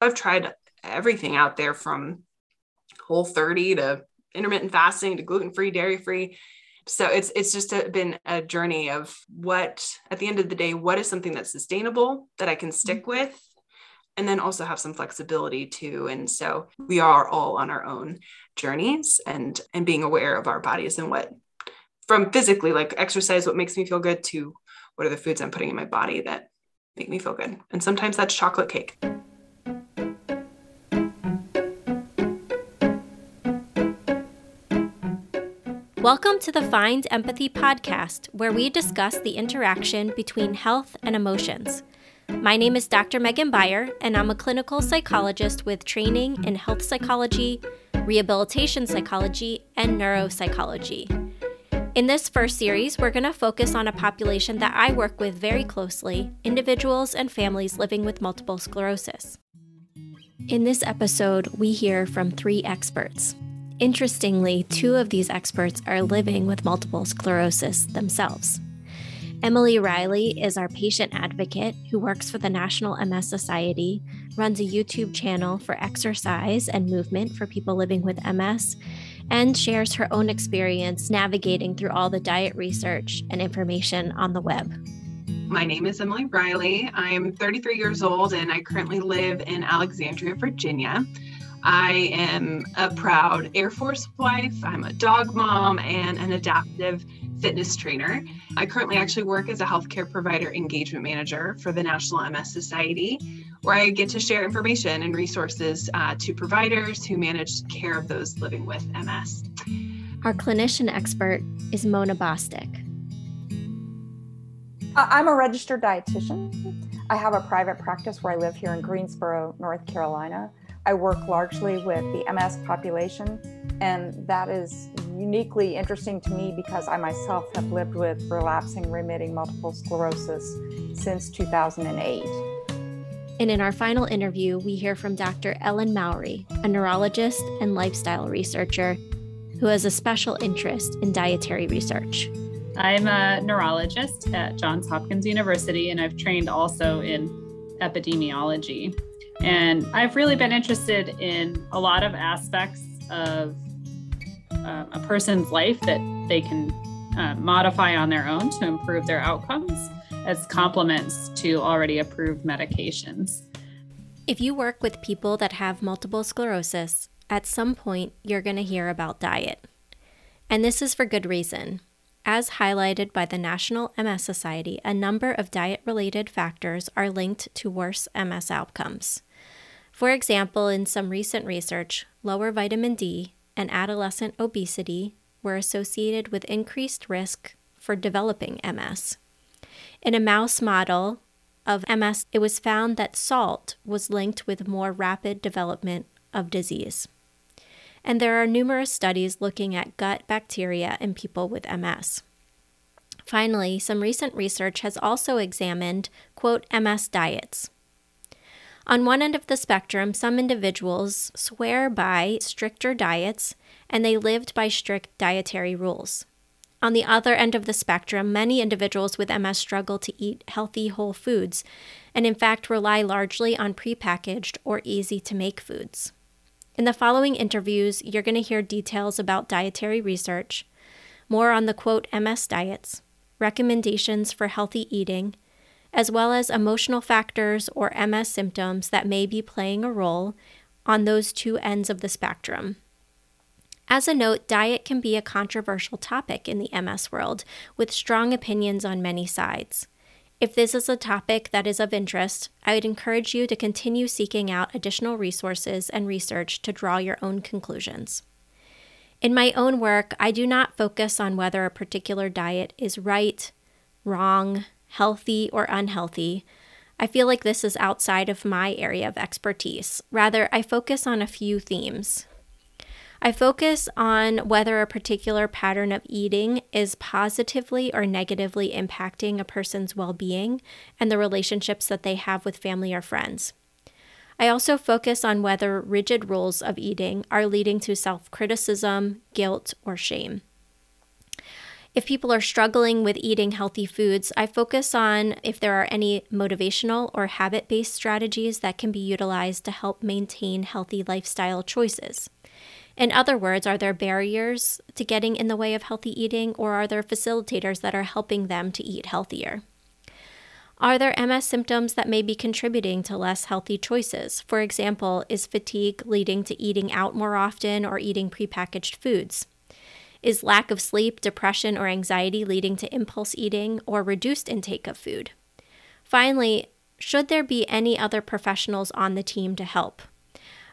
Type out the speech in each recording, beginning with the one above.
I've tried everything out there from whole 30 to intermittent fasting to gluten-free, dairy-free. So it's it's just a, been a journey of what at the end of the day what is something that's sustainable that I can stick mm-hmm. with and then also have some flexibility too and so we are all on our own journeys and and being aware of our bodies and what from physically like exercise what makes me feel good to what are the foods i'm putting in my body that make me feel good and sometimes that's chocolate cake Welcome to the Find Empathy podcast, where we discuss the interaction between health and emotions. My name is Dr. Meghan Beier, and I'm a clinical psychologist with training in health psychology, rehabilitation psychology, and neuropsychology. In this first series, we're going to focus on a population that I work with very closely individuals and families living with multiple sclerosis. In this episode, we hear from three experts Interestingly, two of these experts are living with multiple sclerosis themselves. Emily Riley is our patient advocate who works for the National MS Society, runs a YouTube channel for exercise and movement for people living with MS, and shares her own experience navigating through all the diet research and information on the web. My name is Emily Riley. I'm 33 years old and I currently live in Alexandria, Virginia. I am a proud Air Force wife. I'm a dog mom and an adaptive fitness trainer. I currently actually work as a healthcare provider engagement manager for the National MS Society, where I get to share information and resources uh, to providers who manage care of those living with MS. Our clinician expert is Mona Bostick. I'm a registered dietitian. I have a private practice where I live here in Greensboro, North Carolina. I work largely with the MS population, and that is uniquely interesting to me because I myself have lived with relapsing remitting multiple sclerosis since 2008. And in our final interview, we hear from Dr. Ellen Mowry, a neurologist and lifestyle researcher who has a special interest in dietary research. I'm a neurologist at Johns Hopkins University, and I've trained also in epidemiology. And I've really been interested in a lot of aspects of uh, a person's life that they can uh, modify on their own to improve their outcomes as complements to already approved medications. If you work with people that have multiple sclerosis, at some point you're going to hear about diet. And this is for good reason. As highlighted by the National MS Society, a number of diet related factors are linked to worse MS outcomes. For example, in some recent research, lower vitamin D and adolescent obesity were associated with increased risk for developing MS. In a mouse model of MS, it was found that salt was linked with more rapid development of disease. And there are numerous studies looking at gut bacteria in people with MS. Finally, some recent research has also examined, quote, MS diets. On one end of the spectrum, some individuals swear by stricter diets and they lived by strict dietary rules. On the other end of the spectrum, many individuals with MS struggle to eat healthy whole foods and, in fact, rely largely on prepackaged or easy to make foods. In the following interviews, you're going to hear details about dietary research, more on the quote MS diets, recommendations for healthy eating, as well as emotional factors or MS symptoms that may be playing a role on those two ends of the spectrum. As a note, diet can be a controversial topic in the MS world, with strong opinions on many sides. If this is a topic that is of interest, I would encourage you to continue seeking out additional resources and research to draw your own conclusions. In my own work, I do not focus on whether a particular diet is right, wrong, healthy or unhealthy, I feel like this is outside of my area of expertise. Rather, I focus on a few themes. I focus on whether a particular pattern of eating is positively or negatively impacting a person's well being and the relationships that they have with family or friends. I also focus on whether rigid rules of eating are leading to self criticism, guilt, or shame. If people are struggling with eating healthy foods, I focus on if there are any motivational or habit based strategies that can be utilized to help maintain healthy lifestyle choices. In other words, are there barriers to getting in the way of healthy eating, or are there facilitators that are helping them to eat healthier? Are there MS symptoms that may be contributing to less healthy choices? For example, is fatigue leading to eating out more often or eating prepackaged foods? Is lack of sleep, depression, or anxiety leading to impulse eating or reduced intake of food? Finally, should there be any other professionals on the team to help?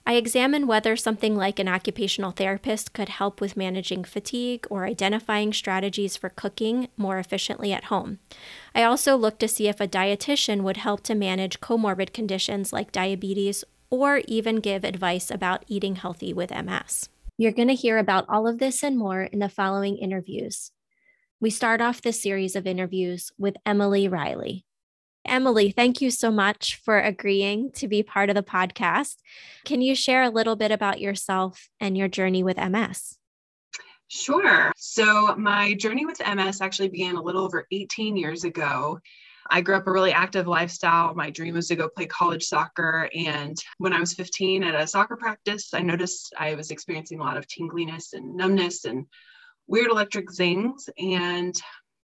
I examine whether something like an occupational therapist could help with managing fatigue or identifying strategies for cooking more efficiently at home. I also look to see if a dietitian would help to manage comorbid conditions like diabetes or even give advice about eating healthy with MS. You're going to hear about all of this and more in the following interviews. We start off this series of interviews with Emily Riley. Emily, thank you so much for agreeing to be part of the podcast. Can you share a little bit about yourself and your journey with MS? Sure. So, my journey with MS actually began a little over 18 years ago. I grew up a really active lifestyle. My dream was to go play college soccer. And when I was 15 at a soccer practice, I noticed I was experiencing a lot of tingliness and numbness and weird electric zings. And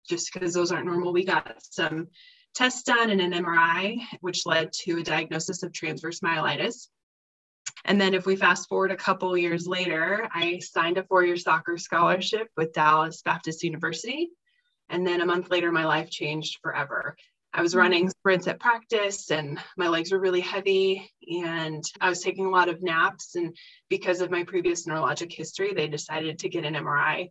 just because those aren't normal, we got some tests done and an MRI, which led to a diagnosis of transverse myelitis. And then if we fast forward a couple years later, I signed a four-year soccer scholarship with Dallas Baptist University. And then a month later, my life changed forever. I was hmm. running sprints at practice and my legs were really heavy and I was taking a lot of naps. And because of my previous neurologic history, they decided to get an MRI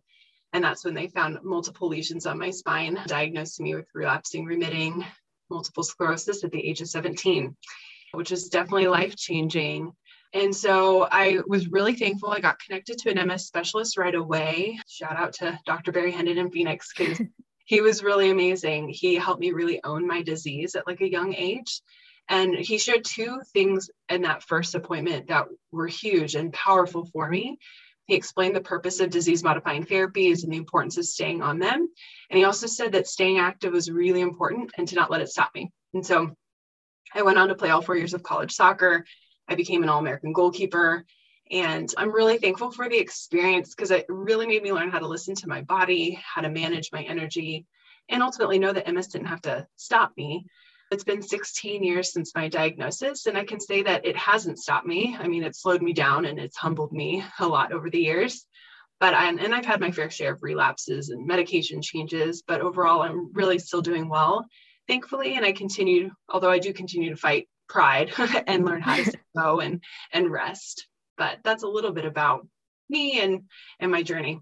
and that's when they found multiple lesions on my spine, diagnosed me with relapsing remitting multiple sclerosis at the age of 17, which is definitely life changing. And so I was really thankful I got connected to an MS specialist right away. Shout out to Dr. Barry Hendin in Phoenix because he was really amazing. He helped me really own my disease at like a young age. And he shared two things in that first appointment that were huge and powerful for me. He explained the purpose of disease modifying therapies and the importance of staying on them. And he also said that staying active was really important and to not let it stop me. And so I went on to play all four years of college soccer. I became an All American goalkeeper. And I'm really thankful for the experience because it really made me learn how to listen to my body, how to manage my energy, and ultimately know that MS didn't have to stop me. It's been 16 years since my diagnosis, and I can say that it hasn't stopped me. I mean, it slowed me down and it's humbled me a lot over the years. But I'm and I've had my fair share of relapses and medication changes, but overall, I'm really still doing well, thankfully. And I continue, although I do continue to fight pride and learn how to go and and rest. But that's a little bit about me and and my journey.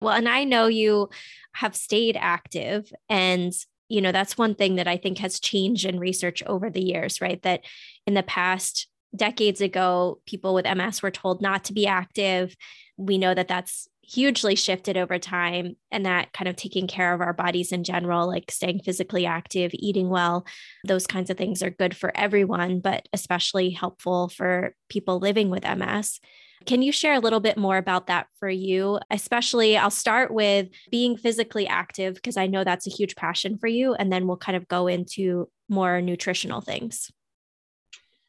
Well, and I know you have stayed active and you know, that's one thing that I think has changed in research over the years, right? That in the past, decades ago, people with MS were told not to be active. We know that that's hugely shifted over time and that kind of taking care of our bodies in general like staying physically active eating well those kinds of things are good for everyone but especially helpful for people living with ms can you share a little bit more about that for you? Especially, I'll start with being physically active because I know that's a huge passion for you. And then we'll kind of go into more nutritional things.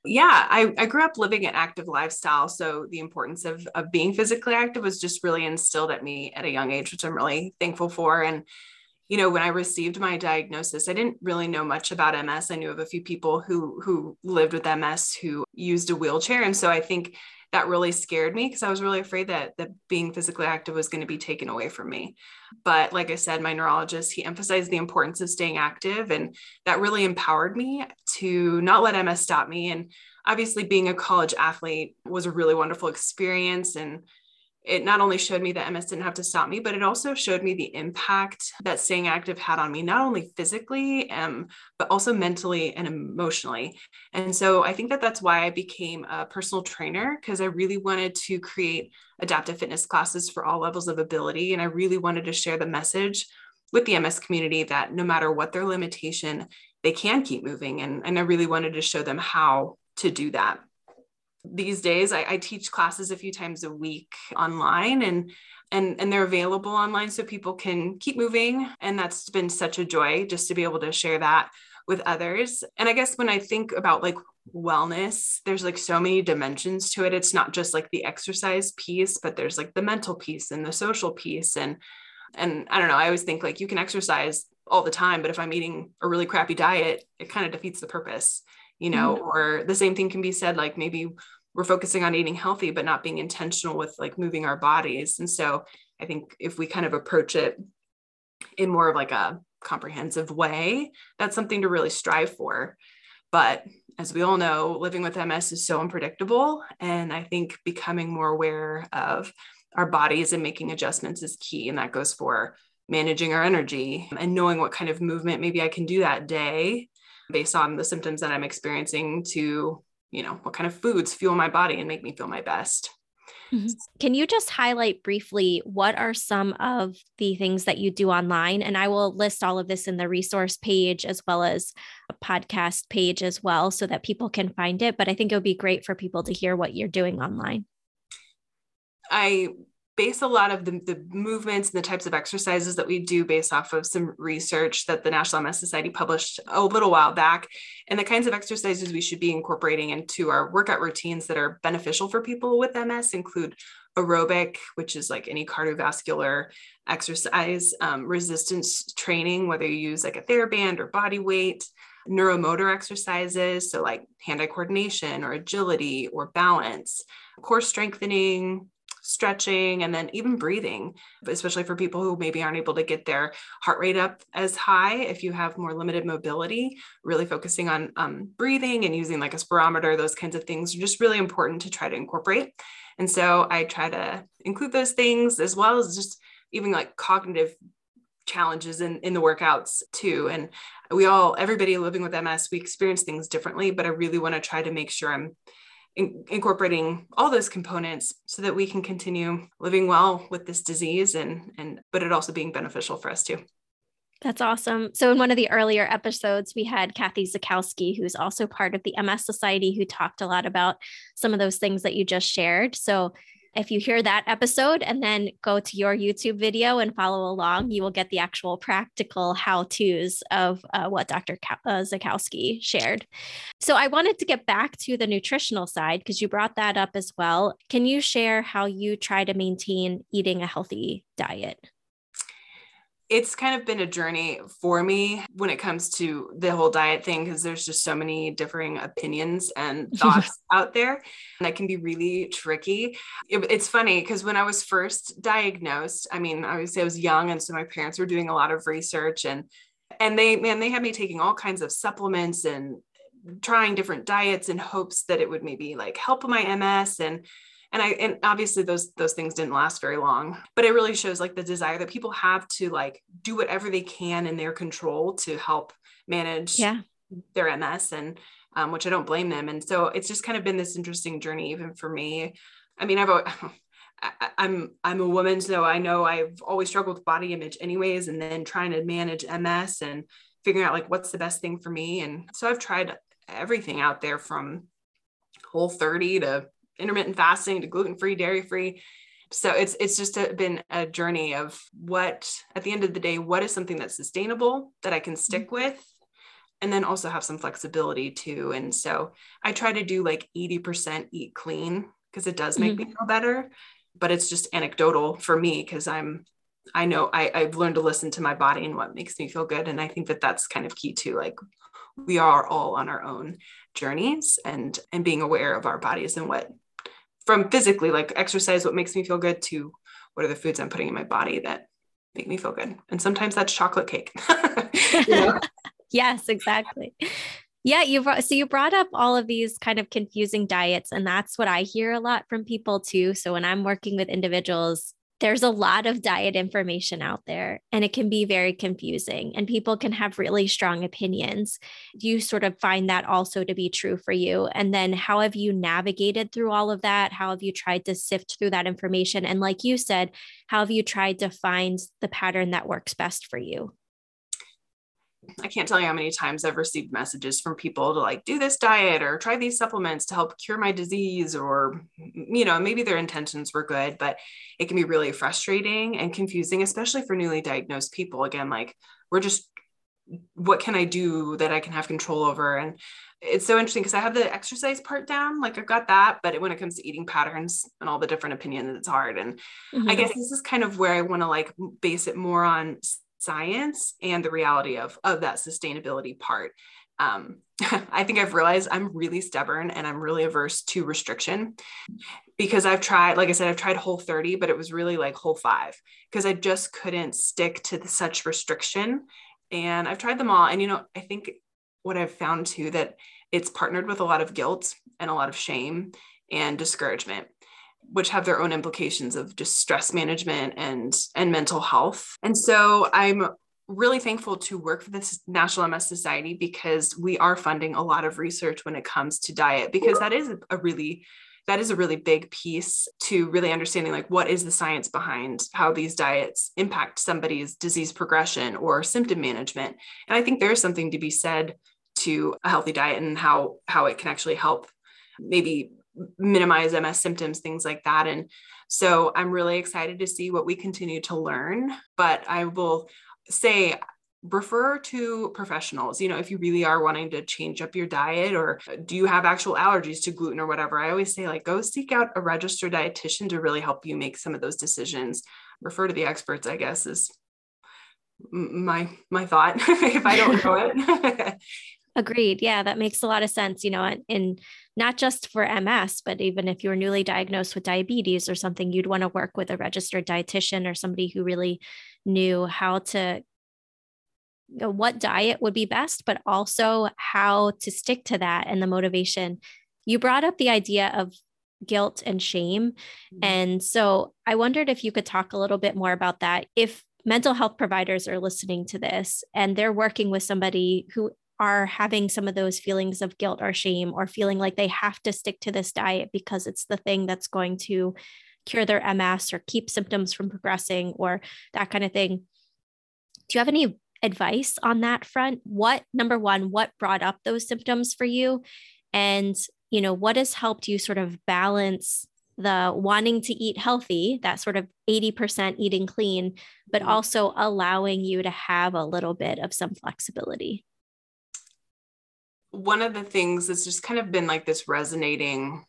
Yeah, I, I grew up living an active lifestyle. So the importance of, of being physically active was just really instilled at me at a young age, which I'm really thankful for. And you know when i received my diagnosis i didn't really know much about ms i knew of a few people who who lived with ms who used a wheelchair and so i think that really scared me because I was really afraid that that being physically active was going to be taken away from me. But like I said, my neurologist, he emphasized the importance of staying active and that really empowered me to not let MS stop me and obviously being a college athlete was a really wonderful experience and it not only showed me that MS didn't have to stop me, but it also showed me the impact that staying active had on me, not only physically, um, but also mentally and emotionally. And so I think that that's why I became a personal trainer because I really wanted to create adaptive fitness classes for all levels of ability. And I really wanted to share the message with the MS community that no matter what their limitation, they can keep moving. And, and I really wanted to show them how to do that. These days I, I teach classes a few times a week online and and and they're available online so people can keep moving. And that's been such a joy just to be able to share that with others. And i guess when i think about like wellness there's like so many dimensions to it. It's not just like the exercise piece but there's like the mental piece and the social piece. And and i don't know i always think like you can exercise all the time but if i'm eating a really crappy diet it kind of defeats the purpose you know mm-hmm. or the same thing can be said like maybe we're focusing on eating healthy but not being intentional with like moving our bodies. And so i think if we kind of approach it in more of like a comprehensive way that's something to really strive for. But as we all know living with ms is so unpredictable. And i think becoming more aware of our bodies and making adjustments is key. And that goes for managing our energy and knowing what kind of movement maybe i can do that day based on the symptoms that i'm experiencing to you know, what kind of foods fuel my body and make me feel my best. Mm-hmm. Can you just highlight briefly what are some of the things that you do online? And I will list all of this in the resource page as well as a podcast page as well so that people can find it. But I think it would be great for people to hear what you're doing online. I base a lot of the, the movements and the types of exercises that we do based off of some research that the National MS Society published a little while back, and the kinds of exercises we should be incorporating into our workout routines that are beneficial for people with MS include aerobic, which is like any cardiovascular exercise, um, resistance training, whether you use like a TheraBand or body weight, neuromotor exercises, so like hand eye coordination or agility or balance, core strengthening, stretching, and then even breathing, especially for people who maybe aren't able to get their heart rate up as high. If you have more limited mobility, really focusing on um, breathing and using like a spirometer, those kinds of things are just really important to try to incorporate. And so I try to include those things as well as just even like cognitive challenges in, in the workouts too. And we all, everybody living with MS, we experience things differently, but I really want to try to make sure I'm in, incorporating all those components so that we can continue living well with this disease and and but it also being beneficial for us too that's awesome. So, in one of the earlier episodes, we had Kathy Zackowski, who's also part of the MS Society, who talked a lot about some of those things that you just shared. So, if you hear that episode and then go to your YouTube video and follow along, you will get the actual practical how to's of uh, what Dr. Ka- uh, Zackowski shared. So I wanted to get back to the nutritional side because you brought that up as well. Can you share how you try to maintain eating a healthy diet? It's kind of been a journey for me when it comes to the whole diet thing because there's just so many differing opinions and thoughts out there and that can be really tricky. It, it's funny because when i was first diagnosed i mean say i was young and so my parents were doing a lot of research and and they man they had me taking all kinds of supplements and trying different diets in hopes that it would maybe like help my ms and and i and obviously those those things didn't last very long but it really shows like the desire that people have to like do whatever they can in their control to help manage yeah. their ms and um, which i don't blame them and so it's just kind of been this interesting journey even for me i mean i've I, I'm I'm a woman, so I know I've always struggled with body image, anyways, and then trying to manage MS and figuring out like what's the best thing for me. And so I've tried everything out there from Whole 30 to intermittent fasting to gluten free, dairy free. So it's it's just a, been a journey of what at the end of the day, what is something that's sustainable that I can stick mm-hmm. with, and then also have some flexibility too. And so I try to do like 80% eat clean because it does make mm-hmm. me feel better. But it's just anecdotal for me because I'm I know I, I've learned to listen to my body and what makes me feel good. And I think that that's kind of key too. Like we are all on our own journeys and and being aware of our bodies and what from physically like exercise what makes me feel good to what are the foods i'm putting in my body that make me feel good. And sometimes that's chocolate cake. Yes exactly. Yeah you so you brought up all of these kind of confusing diets and that's what i hear a lot from people too. So when i'm working with individuals there's a lot of diet information out there and it can be very confusing and people can have really strong opinions. Do you sort of find that also to be true for you? And then how have you navigated through all of that? How have you tried to sift through that information? And like you said, how have you tried to find the pattern that works best for you? I can't tell you how many times I've received messages from people to like do this diet or try these supplements to help cure my disease, or, you know, maybe their intentions were good, but it can be really frustrating and confusing, especially for newly diagnosed people. Again, like we're just, what can I do that I can have control over? And it's so interesting because I have the exercise part down, like I've got that, but when it comes to eating patterns and all the different opinions, it's hard. And mm-hmm. I guess this is kind of where I want to like base it more on science and the reality of of that sustainability part. Um, i think i've realized i'm really stubborn and i'm really averse to restriction because i've tried like i said i've tried whole 30 but it was really like whole five because i just couldn't stick to the, such restriction. And i've tried them all. And you know i think what i've found too that it's partnered with a lot of guilt and a lot of shame and discouragement which have their own implications of just stress management and and mental health. And so I'm really thankful to work for this National MS Society because we are funding a lot of research when it comes to diet because that is a really that is a really big piece to really understanding like what is the science behind how these diets impact somebody's disease progression or symptom management and i think there's something to be said to a healthy diet and how how it can actually help maybe minimize MS symptoms, things like that. And so I'm really excited to see what we continue to learn. But I will say, refer to professionals you know if you really are wanting to change up your diet or do you have actual allergies to gluten or whatever i always say like go seek out a registered dietitian to really help you make some of those decisions refer to the experts i guess is my my thought if i don't know it Agreed. Yeah, that makes a lot of sense. You know, in not just for MS, but even if you're newly diagnosed with diabetes or something, you'd want to work with a registered dietitian or somebody who really knew how to you know, what diet would be best, but also how to stick to that and the motivation. You brought up the idea of guilt and shame. Mm-hmm. And so I wondered if you could talk a little bit more about that. If mental health providers are listening to this and they're working with somebody who are having some of those feelings of guilt or shame or feeling like they have to stick to this diet because it's the thing that's going to cure their MS or keep symptoms from progressing or that kind of thing. Do you have any advice on that front? What, number one, what brought up those symptoms for you? And, you know, what has helped you sort of balance the wanting to eat healthy, that sort of 80% eating clean, but mm-hmm. also allowing you to have a little bit of some flexibility? One of the things that's just kind of been like this resonating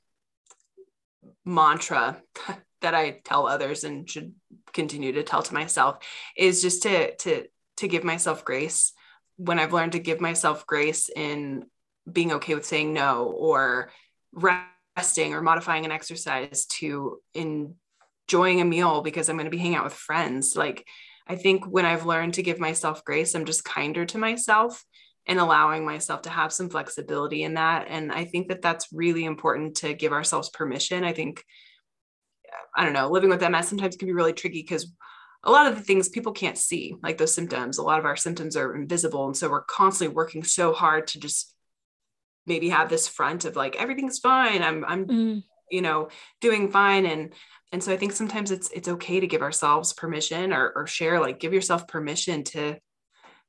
mantra that I tell others and should continue to tell to myself is just to to to give myself grace. When I've learned to give myself grace in being okay with saying no or resting or modifying an exercise to enjoying a meal because I'm going to be hanging out with friends like I think when I've learned to give myself grace I'm just kinder to myself and allowing myself to have some flexibility in that. And I think that that's really important to give ourselves permission. I think, I don't know, living with MS sometimes can be really tricky because a lot of the things people can't see, like those symptoms, a lot of our symptoms are invisible. And so we're constantly working so hard to just maybe have this front of like, everything's fine. I'm, I'm, mm. you know, doing fine. And, and so I think sometimes it's, it's okay to give ourselves permission or, or share, like give yourself permission to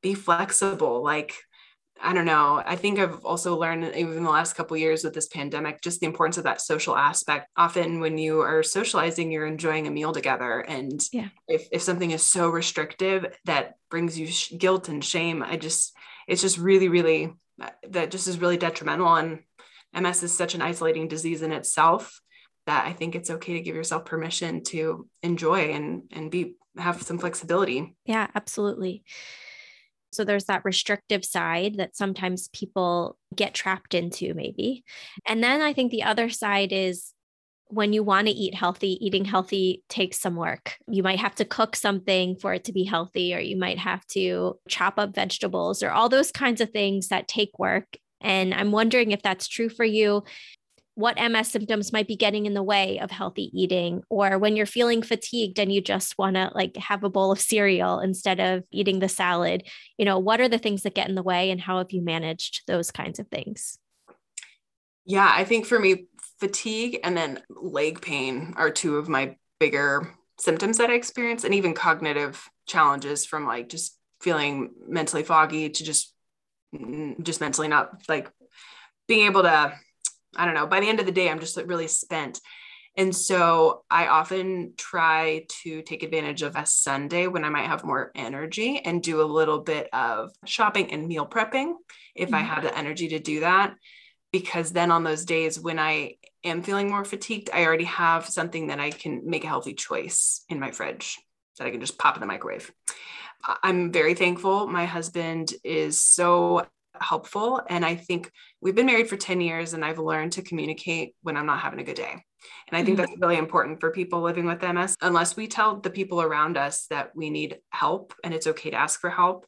be flexible. Like I don't know. I think I've also learned even the last couple years with this pandemic, just the importance of that social aspect. Often when you are socializing, you're enjoying a meal together. And yeah. if, if something is so restrictive that brings you sh- guilt and shame, I just, it's just really, really, uh, that just is really detrimental. And MS is such an isolating disease in itself that I think it's okay to give yourself permission to enjoy and, and be, have some flexibility. Yeah, absolutely. So there's that restrictive side that sometimes people get trapped into, maybe. And then I think the other side is when you want to eat healthy, eating healthy takes some work. You might have to cook something for it to be healthy, or you might have to chop up vegetables, or all those kinds of things that take work. And I'm wondering if that's true for you what MS symptoms might be getting in the way of healthy eating, or when you're feeling fatigued and you just want to like have a bowl of cereal instead of eating the salad. You know, what are the things that get in the way, and how have you managed those kinds of things? Yeah, I think for me, fatigue and then leg pain are two of my bigger symptoms that I experience, and even cognitive challenges from like just feeling mentally foggy to just mm, just mentally not like being able to i don't know by the end of the day i'm just really spent and so I often try to take advantage of a Sunday when I might have more energy and do a little bit of shopping and meal prepping if mm-hmm. I have the energy to do that. Because then on those days when I am feeling more fatigued, I already have something that I can make a healthy choice in my fridge that I can just pop in the microwave. I'm very thankful. My husband is so helpful. And I think we've been married for 10 years and I've learned to communicate when I'm not having a good day. And I think mm-hmm. that's really important for people living with MS. Unless we tell the people around us that we need help and it's okay to ask for help,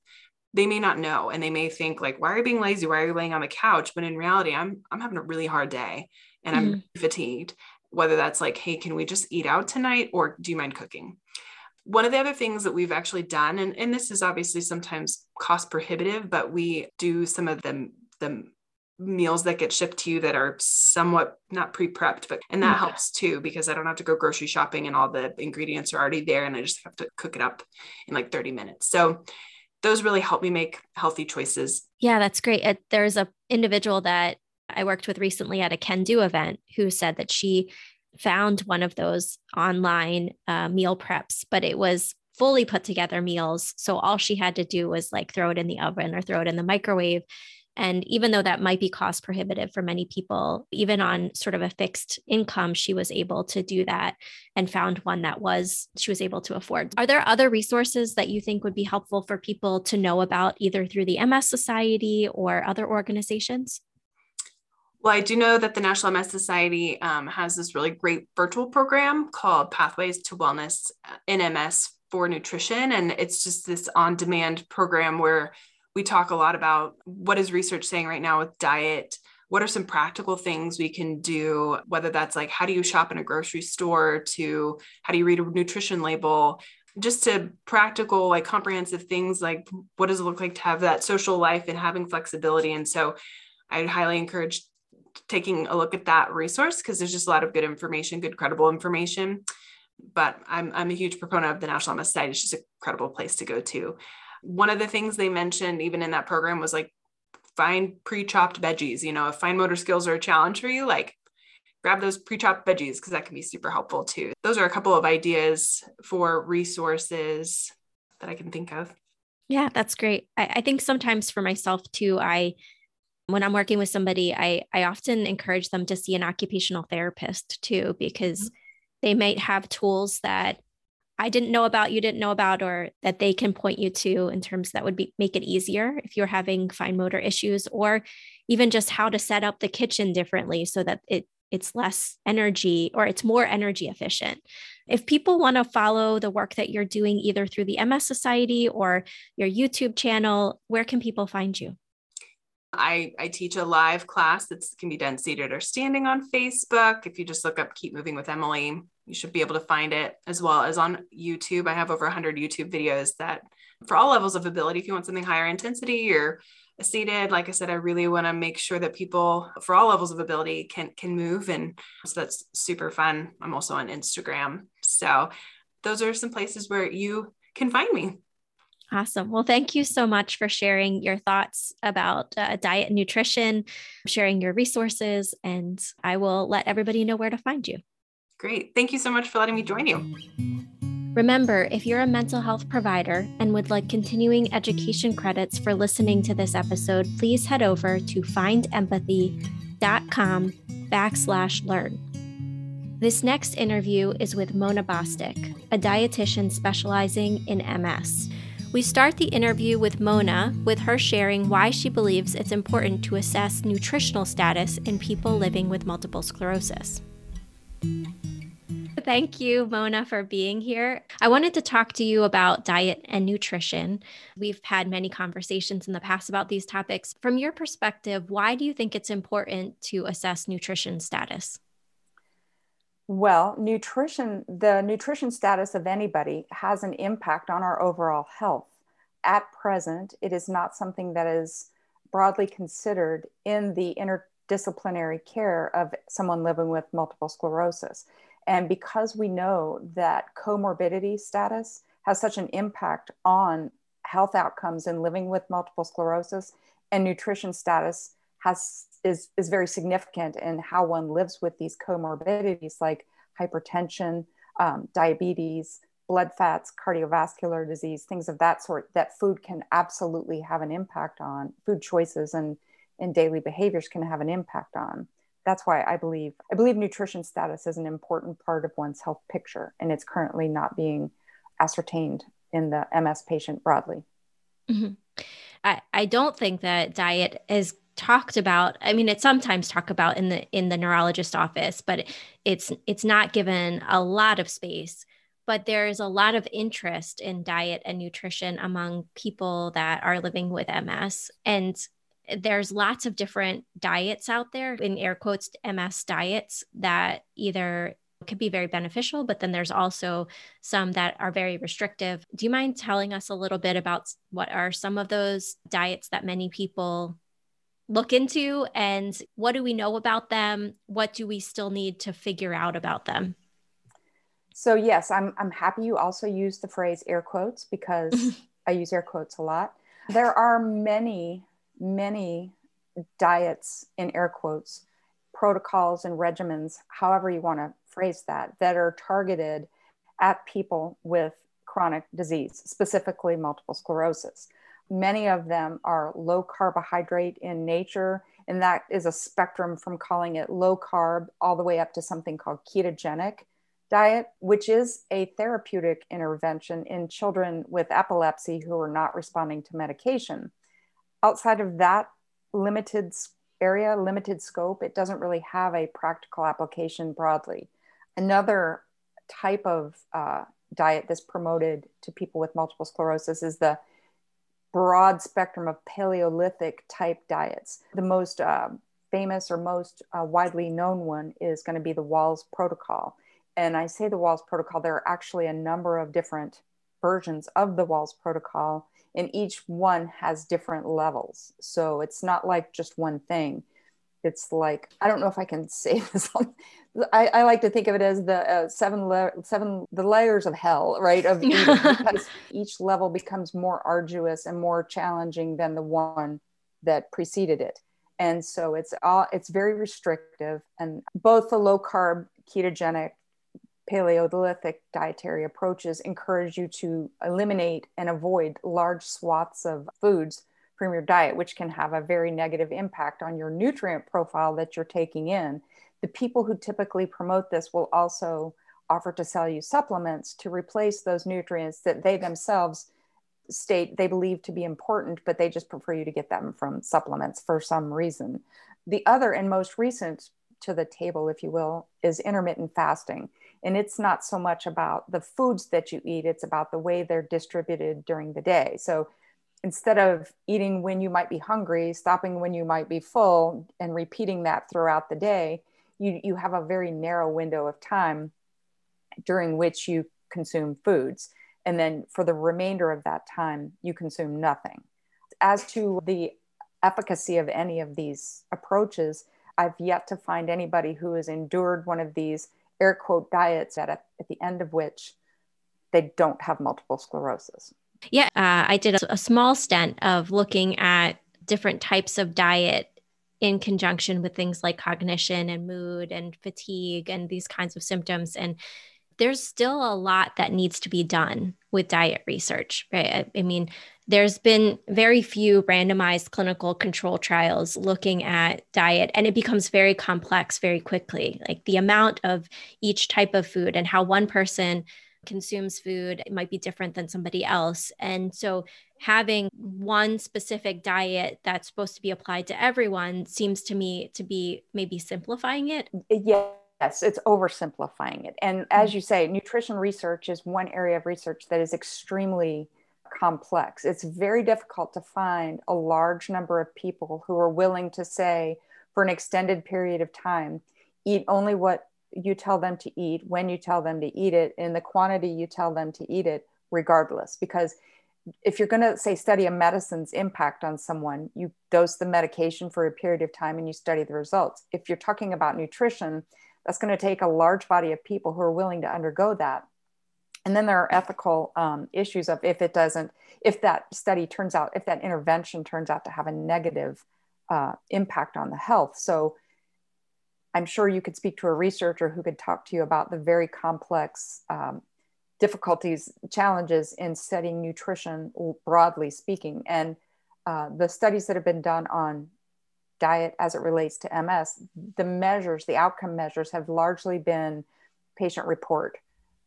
they may not know and they may think like why are you being lazy why are you laying on the couch but in reality i'm i'm having a really hard day and mm-hmm. i'm fatigued whether that's like hey can we just eat out tonight or do you mind cooking one of the other things that we've actually done and, and this is obviously sometimes cost prohibitive but we do some of the the meals that get shipped to you that are somewhat not pre-prepped but and that mm-hmm. helps too because i don't have to go grocery shopping and all the ingredients are already there and i just have to cook it up in like 30 minutes. So those really help me make healthy choices. Yeah that's great. It, there's a individual that i worked with recently at a can do event who said that she found one of those online uh, meal preps but it was fully put together meals so all she had to do was like throw it in the oven or throw it in the microwave and even though that might be cost prohibitive for many people, even on sort of a fixed income, she was able to do that and found one that was she was able to afford. Are there other resources that you think would be helpful for people to know about either through the MS Society or other organizations? Well, I do know that the National MS Society um, has this really great virtual program called Pathways to Wellness in MS for Nutrition. And it's just this on demand program where we talk a lot about what is research saying right now with diet what are some practical things we can do whether that's like how do you shop in a grocery store to how do you read a nutrition label just to practical like comprehensive things like what does it look like to have that social life and having flexibility and so i'd highly encourage taking a look at that resource because there's just a lot of good information good credible information. But I'm, I'm a huge proponent of the national ms site. It's just a credible place to go to. One of the things they mentioned even in that program was like find pre-chopped veggies. You know if fine motor skills are a challenge for you like grab those pre-chopped veggies because that can be super helpful too. Those are a couple of ideas for resources that i can think of. Yeah that's great. I, I think sometimes for myself too i when i'm working with somebody i i often encourage them to see an occupational therapist too because mm-hmm. they might have tools that I didn't know about, you didn't know about, or that they can point you to in terms that would be make it easier if you're having fine motor issues, or even just how to set up the kitchen differently so that it it's less energy or it's more energy efficient. If people want to follow the work that you're doing either through the MS Society or your YouTube channel, where can people find you? I, I teach a live class that can be done seated or standing on Facebook. If you just look up Keep Moving with Emily, you should be able to find it as well as on YouTube. I have over 100 YouTube videos that for all levels of ability, if you want something higher intensity or seated, like I said, I really want to make sure that people for all levels of ability can can move. And so that's super fun. I'm also on Instagram. So those are some places where you can find me. Awesome. Well, thank you so much for sharing your thoughts about uh, diet and nutrition, sharing your resources, and I will let everybody know where to find you. Great. Thank you so much for letting me join you. Remember, if you're a mental health provider and would like continuing education credits for listening to this episode, please head over to findempathy.com backslash learn. This next interview is with Mona Bostick, a dietitian specializing in MS. We start the interview with Mona, with her sharing why she believes it's important to assess nutritional status in people living with multiple sclerosis. Thank you, Mona, for being here. I wanted to talk to you about diet and nutrition. We've had many conversations in the past about these topics. From your perspective, why do you think it's important to assess nutrition status? Well, nutrition, the nutrition status of anybody has an impact on our overall health. At present, it is not something that is broadly considered in the interdisciplinary care of someone living with multiple sclerosis. And because we know that comorbidity status has such an impact on health outcomes in living with multiple sclerosis and nutrition status has is, is very significant in how one lives with these comorbidities like hypertension, um, diabetes, blood fats, cardiovascular disease, things of that sort that food can absolutely have an impact on. Food choices and, and daily behaviors can have an impact on. That's why I believe I believe nutrition status is an important part of one's health picture, and it's currently not being ascertained in the MS patient broadly. Mm-hmm. I, I don't think that diet is talked about i mean it's sometimes talked about in the in the neurologist office but it's it's not given a lot of space. But there's a lot of interest in diet and nutrition among people that are living with ms and there's lots of different diets out there in air quotes ms diets that either could be very beneficial but then there's also some that are very restrictive. Do you mind telling us a little bit about what are some of those diets that many people look into and what do we know about them? What do we still need to figure out about them? So, yes, I'm, I'm happy you also use the phrase air quotes because I use air quotes a lot. There are many, many diets in air quotes, protocols and regimens, however you want to phrase that, that are targeted at people with chronic disease, specifically multiple sclerosis. Many of them are low carbohydrate in nature, and that is a spectrum from calling it low carb all the way up to something called ketogenic diet, which is a therapeutic intervention in children with epilepsy who are not responding to medication. Outside of that limited area, limited scope, it doesn't really have a practical application broadly. Another type of uh, diet that's promoted to people with multiple sclerosis is the broad spectrum of Paleolithic type diets. The most uh, famous or most uh, widely known one is going to be the Wahls Protocol. And I say the Wahls Protocol, there are actually a number of different versions of the Wahls Protocol, and each one has different levels. So it's not like just one thing. It's like, I don't know if I can say this on, I, I, like to think of it as the uh, seven, la- seven, the layers of hell, right? Of because each level becomes more arduous and more challenging than the one that preceded it. And so it's all, it's very restrictive. And both the low carb, ketogenic, Paleolithic dietary approaches encourage you to eliminate and avoid large swaths of foods from your diet, which can have a very negative impact on your nutrient profile that you're taking in the people who typically promote this will also offer to sell you supplements to replace those nutrients that they themselves state they believe to be important, but they just prefer you to get them from supplements for some reason. The other and most recent to the table, if you will, is intermittent fasting. And it's not so much about the foods that you eat, it's about the way they're distributed during the day. So instead of eating when you might be hungry, stopping when you might be full, and repeating that throughout the day, you, you have a very narrow window of time during which you consume foods. And then for the remainder of that time, you consume nothing. As to the efficacy of any of these approaches, I've yet to find anybody who has endured one of these air quote diets at, a, at the end of which they don't have multiple sclerosis. Yeah, uh, I did a, a small stint of looking at different types of diet in conjunction with things like cognition and mood and fatigue and these kinds of symptoms. And there's still a lot that needs to be done with diet research, right? I, I mean, there's been very few randomized clinical control trials looking at diet, and it becomes very complex very quickly. Like the amount of each type of food and how one person consumes food it might be different than somebody else. And so having one specific diet that's supposed to be applied to everyone seems to me to be maybe simplifying it. Yes, it's oversimplifying it. And as you say, nutrition research is one area of research that is extremely complex. It's very difficult to find a large number of people who are willing to say, for an extended period of time, eat only what you tell them to eat, when you tell them to eat it, and the quantity you tell them to eat it, regardless. Because if you're going to say study a medicine's impact on someone, you dose the medication for a period of time and you study the results. If you're talking about nutrition, that's going to take a large body of people who are willing to undergo that. And then there are ethical um, issues of if it doesn't, if that study turns out, if that intervention turns out to have a negative uh, impact on the health. So I'm sure you could speak to a researcher who could talk to you about the very complex um, difficulties, challenges in studying nutrition, broadly speaking. And uh, the studies that have been done on diet as it relates to MS, the measures, the outcome measures have largely been patient report,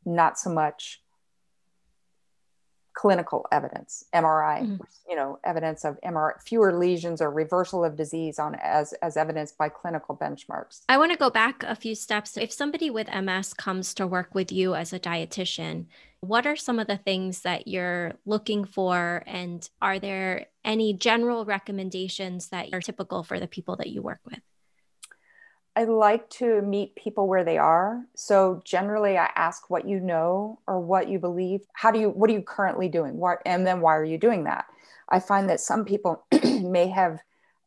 not so much clinical evidence mri mm-hmm. you know evidence of mri fewer lesions or reversal of disease on as as evidenced by clinical benchmarks. I want to go back a few steps. If somebody with ms comes to work with you as a dietitian what are some of the things that you're looking for? And are there any general recommendations that are typical for the people that you work with I like to meet people where they are. So generally, I ask what you know or what you believe. How do you? What are you currently doing? What and then why are you doing that? I find that some people may have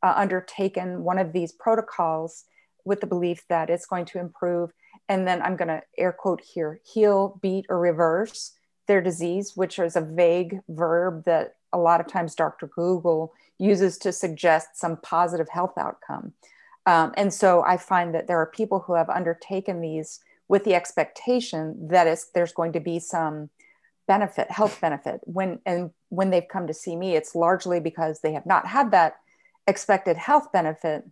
uh, undertaken one of these protocols with the belief that it's going to improve, and then I'm going to air quote here: heal, beat, or reverse their disease, which is a vague verb that a lot of times Dr. Google uses to suggest some positive health outcome. Um, and so I find that there are people who have undertaken these with the expectation that there's going to be some benefit, health benefit. When and when they've come to see me, it's largely because they have not had that expected health benefit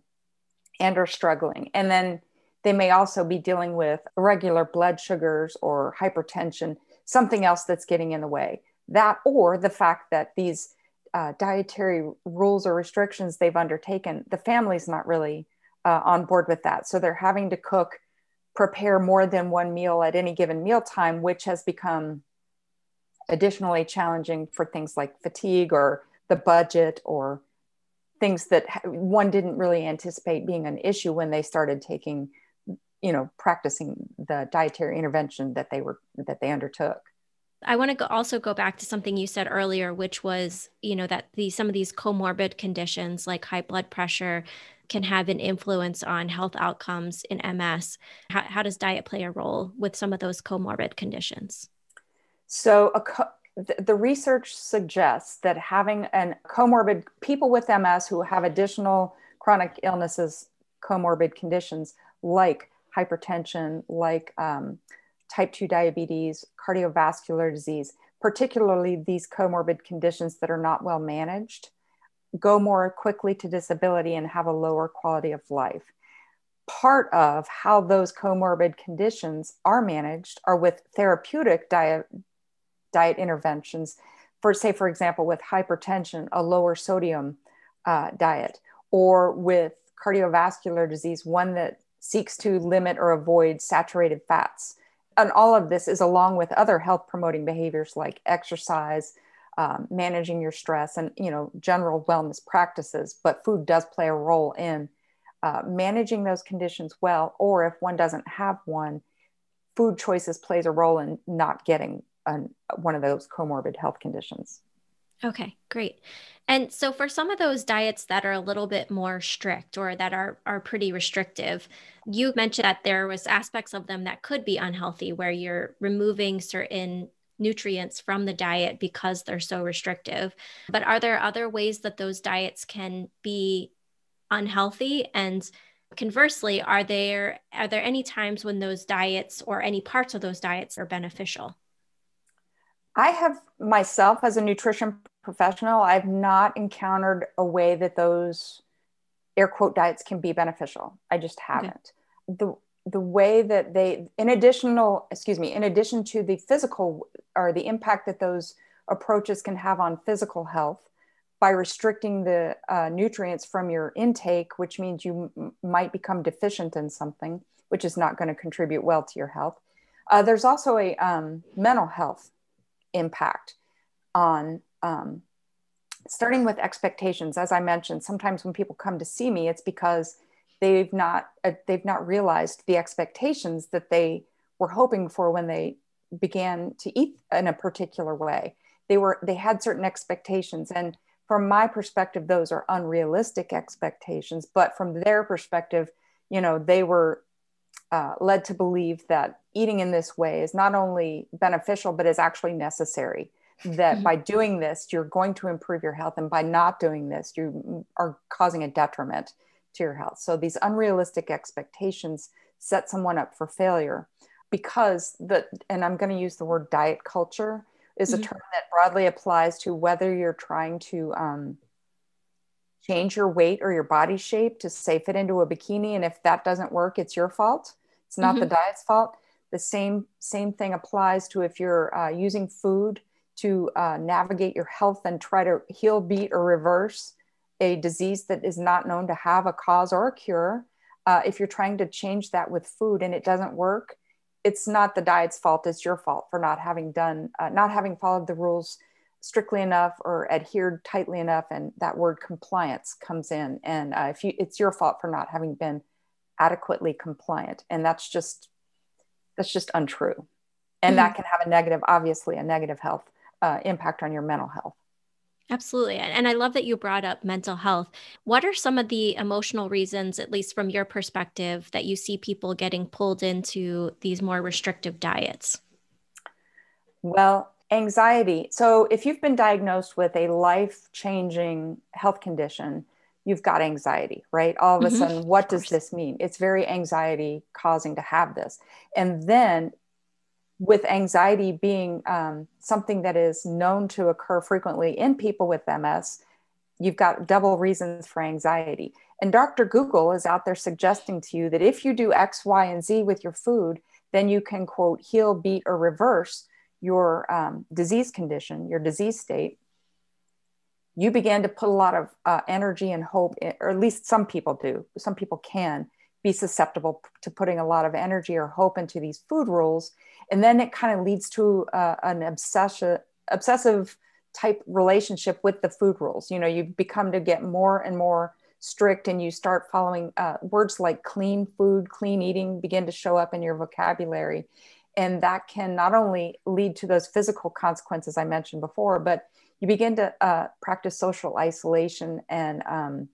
and are struggling. And then they may also be dealing with irregular blood sugars or hypertension, something else that's getting in the way. That or the fact that these uh, dietary rules or restrictions they've undertaken, the family's not really uh, on board with that. So they're having to cook, prepare more than one meal at any given meal time, which has become additionally challenging for things like fatigue or the budget or things that one didn't really anticipate being an issue when they started taking you know practicing the dietary intervention that they were that they undertook I want to go also go back to something you said earlier, which was, you know, that the some of these comorbid conditions like high blood pressure can have an influence on health outcomes in MS. How, how does diet play a role with some of those comorbid conditions? So, co- the, research suggests that having an comorbid people with MS who have additional chronic illnesses, comorbid conditions like hypertension, like um, type 2 diabetes, cardiovascular disease, particularly these comorbid conditions that are not well managed, go more quickly to disability and have a lower quality of life. Part of how those comorbid conditions are managed are with therapeutic diet, diet interventions. For, say, for example, with hypertension, a lower sodium uh, diet, or with cardiovascular disease, one that seeks to limit or avoid saturated fats and all of this is along with other health promoting behaviors like exercise um, managing your stress and you know general wellness practices but food does play a role in uh, managing those conditions well or if one doesn't have one food choices plays a role in not getting an, one of those comorbid health conditions Okay, great. And so for some of those diets that are a little bit more strict or that are are pretty restrictive, you mentioned that there was aspects of them that could be unhealthy where you're removing certain nutrients from the diet because they're so restrictive. But are there other ways that those diets can be unhealthy and conversely are there are there any times when those diets or any parts of those diets are beneficial? I have myself as a nutrition professional, I've not encountered a way that those air quote diets can be beneficial. I just haven't. Okay. The the way that they in additional excuse me in addition to the physical or the impact that those approaches can have on physical health by restricting the uh, nutrients from your intake which means you m- might become deficient in something which is not going to contribute well to your health. Uh, there's also a um, mental health impact on um, starting with expectations. As i mentioned sometimes when people come to see me it's because they've not uh, they've not realized the expectations that they were hoping for when they began to eat in a particular way. They were they had certain expectations. And from my perspective those are unrealistic expectations. But from their perspective you know they were uh, led to believe that eating in this way is not only beneficial, but is actually necessary. That mm-hmm. by doing this, you're going to improve your health, and by not doing this, you are causing a detriment to your health. So these unrealistic expectations set someone up for failure because the and I'm going to use the word diet culture is a mm-hmm. term that broadly applies to whether you're trying to um, change your weight or your body shape to say fit into a bikini and if that doesn't work it's your fault it's not mm-hmm. the diet's fault the same same thing applies to if you're uh, using food to uh, navigate your health and try to heal beat or reverse a disease that is not known to have a cause or a cure uh, if you're trying to change that with food and it doesn't work it's not the diet's fault it's your fault for not having done uh, not having followed the rules strictly enough or adhered tightly enough and that word compliance comes in. And uh, if you it's your fault for not having been adequately compliant. And that's just that's just untrue. And mm-hmm. that can have a negative obviously a negative health uh, impact on your mental health Absolutely. And I love that you brought up mental health. What are some of the emotional reasons, at least from your perspective, that you see people getting pulled into these more restrictive diets? Well, anxiety. So, if you've been diagnosed with a life changing health condition, you've got anxiety, right? All of a mm-hmm. sudden, what does this mean? It's very anxiety causing to have this. And then with anxiety being um, something that is known to occur frequently in people with MS, you've got double reasons for anxiety. And Dr. Google is out there suggesting to you that if you do X, Y, and Z with your food, then you can, quote, heal, beat, or reverse your um, disease condition, your disease state. You begin to put a lot of uh, energy and hope, in, or at least some people do. Some people can be susceptible to putting a lot of energy or hope into these food rules. And then it kind of leads to uh, an obsession obsessive type relationship with the food rules. You know you become to get more and more strict and you start following uh, words like clean food clean eating begin to show up in your vocabulary. And that can not only lead to those physical consequences i mentioned before but you begin to uh, practice social isolation and um,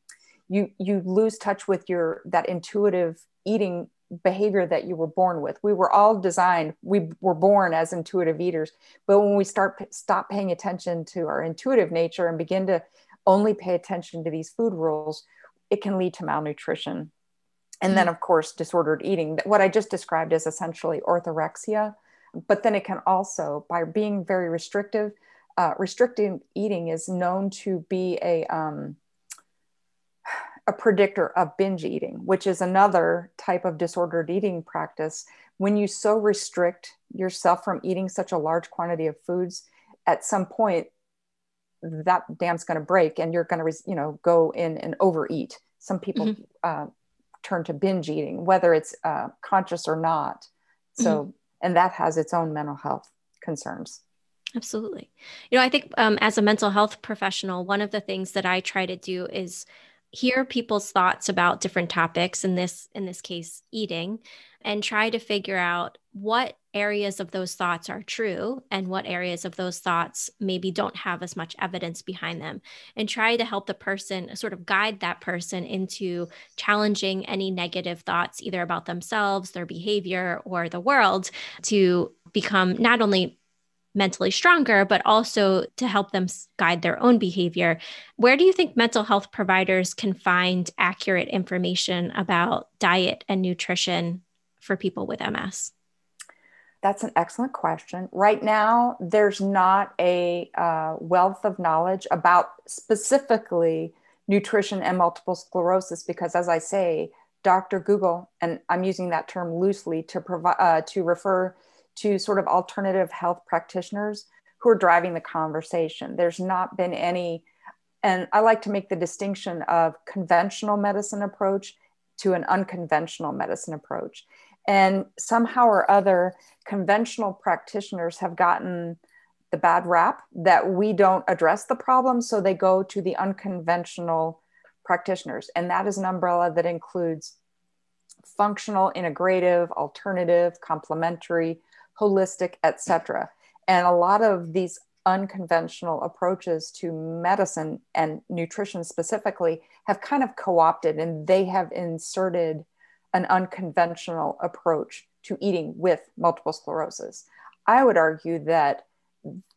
you you lose touch with your that intuitive eating behavior that you were born with we were all designed we were born as intuitive eaters but when we start stop paying attention to our intuitive nature and begin to only pay attention to these food rules it can lead to malnutrition and then mm-hmm. of course disordered eating what i just described is essentially orthorexia but then it can also by being very restrictive uh, restricting eating is known to be a um, a predictor of binge eating, which is another type of disordered eating practice. When you so restrict yourself from eating such a large quantity of foods, at some point that dam's going to break and you're going to, you know, go in and overeat. Some people mm-hmm. uh, turn to binge eating, whether it's uh, conscious or not. So, mm-hmm. and that has its own mental health concerns. Absolutely. You know, I think um, as a mental health professional, one of the things that I try to do is hear people's thoughts about different topics in this in this case eating and try to figure out what areas of those thoughts are true and what areas of those thoughts maybe don't have as much evidence behind them and try to help the person sort of guide that person into challenging any negative thoughts either about themselves their behavior or the world to become not only mentally stronger, but also to help them guide their own behavior. Where do you think mental health providers can find accurate information about diet and nutrition for people with MS? That's an excellent question. Right now, there's not a uh, wealth of knowledge about specifically nutrition and multiple sclerosis because, as I say, Dr. Google, and I'm using that term loosely to provide uh, to refer to sort of alternative health practitioners who are driving the conversation. There's not been any, and I like to make the distinction of conventional medicine approach to an unconventional medicine approach. And somehow or other, conventional practitioners have gotten the bad rap that we don't address the problem, so they go to the unconventional practitioners. And that is an umbrella that includes functional, integrative, alternative, complementary, holistic, etc. And a lot of these unconventional approaches to medicine and nutrition specifically have kind of co opted and they have inserted an unconventional approach to eating with multiple sclerosis. I would argue that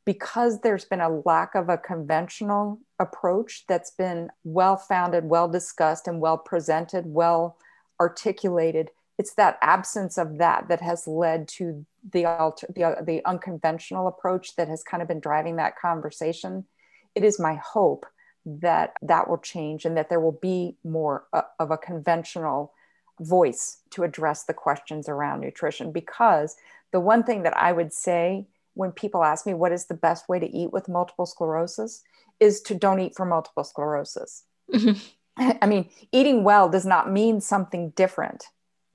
because there's been a lack of a conventional approach that's been well founded, well discussed, and well presented, well articulated, it's that absence of that that has led to the alter, the, uh, the unconventional approach that has kind of been driving that conversation. It is my hope that that will change and that there will be more uh, of a conventional voice to address the questions around nutrition because the one thing that I would say when people ask me what is the best way to eat with multiple sclerosis is to don't eat for multiple sclerosis. Mm-hmm. I mean, eating well does not mean something different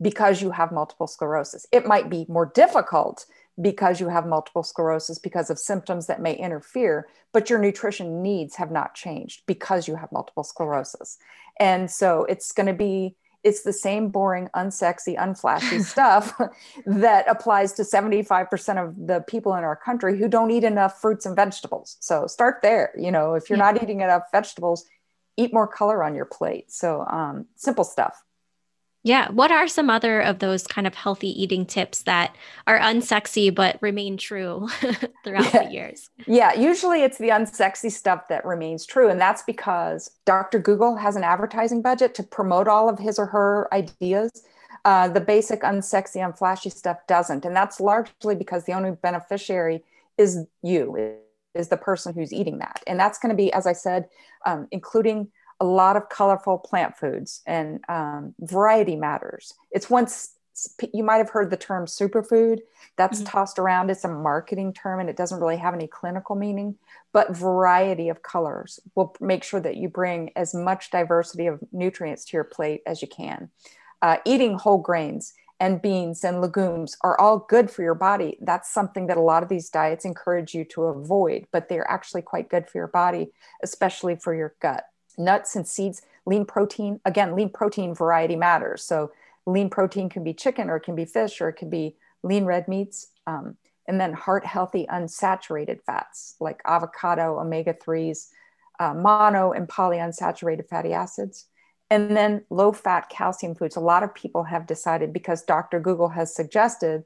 because you have multiple sclerosis. It might be more difficult because you have multiple sclerosis because of symptoms that may interfere, but your nutrition needs have not changed because you have multiple sclerosis. And so it's going to be it's the same boring, unsexy, unflashy stuff that applies to 75% of the people in our country who don't eat enough fruits and vegetables. So start there. You know, if you're yeah. not eating enough vegetables, eat more color on your plate. So um, simple stuff. Yeah. What are some other of those kind of healthy eating tips that are unsexy but remain true throughout yeah. the years? Yeah. Usually it's the unsexy stuff that remains true. And that's because Dr. Google has an advertising budget to promote all of his or her ideas. Uh, the basic unsexy, unflashy stuff doesn't. And that's largely because the only beneficiary is you, is the person who's eating that. And that's going to be, as I said, um, including a lot of colorful plant foods and um, variety matters. It's once you might have heard the term superfood that's mm-hmm. tossed around. It's a marketing term and it doesn't really have any clinical meaning, but variety of colors will make sure that you bring as much diversity of nutrients to your plate as you can. Uh, eating whole grains and beans and legumes are all good for your body. That's something that a lot of these diets encourage you to avoid, but they're actually quite good for your body, especially for your gut nuts and seeds, lean protein. Again, lean protein variety matters. So lean protein can be chicken or it can be fish or it can be lean red meats. Um, and then heart healthy unsaturated fats like avocado, omega 3s, uh, mono and polyunsaturated fatty acids. And then low fat calcium foods. A lot of people have decided because Dr. Google has suggested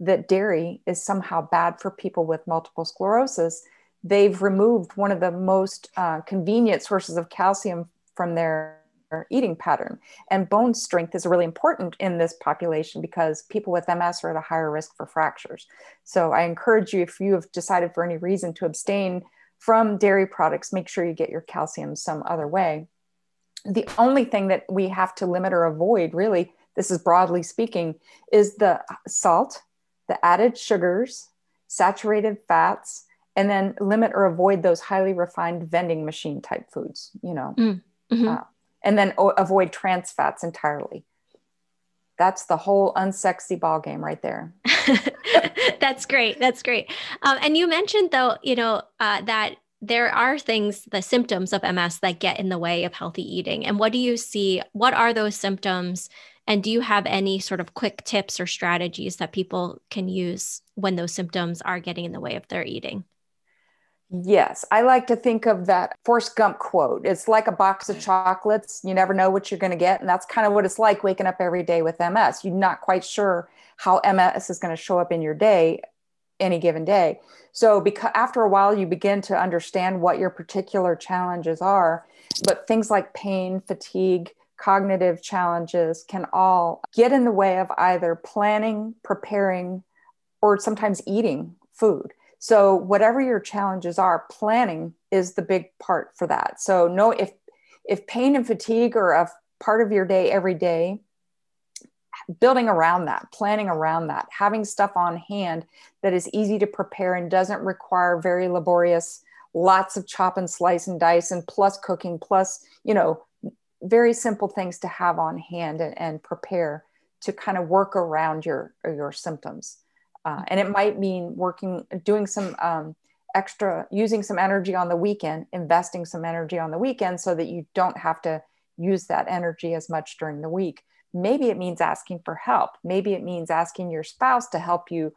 that dairy is somehow bad for people with multiple sclerosis they've removed one of the most uh, convenient sources of calcium from their eating pattern. And bone strength is really important in this population because people with MS are at a higher risk for fractures. So I encourage you, if you have decided for any reason to abstain from dairy products, make sure you get your calcium some other way. The only thing that we have to limit or avoid, really, this is broadly speaking, is the salt, the added sugars, saturated fats, and then limit or avoid those highly refined vending machine type foods you know. Mm, mm-hmm. uh, and then o- avoid trans fats entirely. That's the whole unsexy ball game right there. That's great that's great. Um, and you mentioned though you know uh, that there are things the symptoms of ms that get in the way of healthy eating. And what do you see what are those symptoms? And do you have any sort of quick tips or strategies that people can use when those symptoms are getting in the way of their eating Yes, I like to think of that Forrest Gump quote. It's like a box of chocolates. You never know what you're going to get. And that's kind of what it's like waking up every day with MS. You're not quite sure how MS is going to show up in your day any given day. So because after a while you begin to understand what your particular challenges are, but things like pain, fatigue, cognitive challenges can all get in the way of either planning, preparing, or sometimes eating food. So whatever your challenges are, planning is the big part for that. So no, if if pain and fatigue are a part of your day every day, building around that, planning around that, having stuff on hand that is easy to prepare and doesn't require very laborious, lots of chop and slice and dice and plus cooking, plus, you know, very simple things to have on hand and, and prepare to kind of work around your your symptoms. Uh, and it might mean working, doing some um, extra, using some energy on the weekend, investing some energy on the weekend so that you don't have to use that energy as much during the week. Maybe it means asking for help. Maybe it means asking your spouse to help you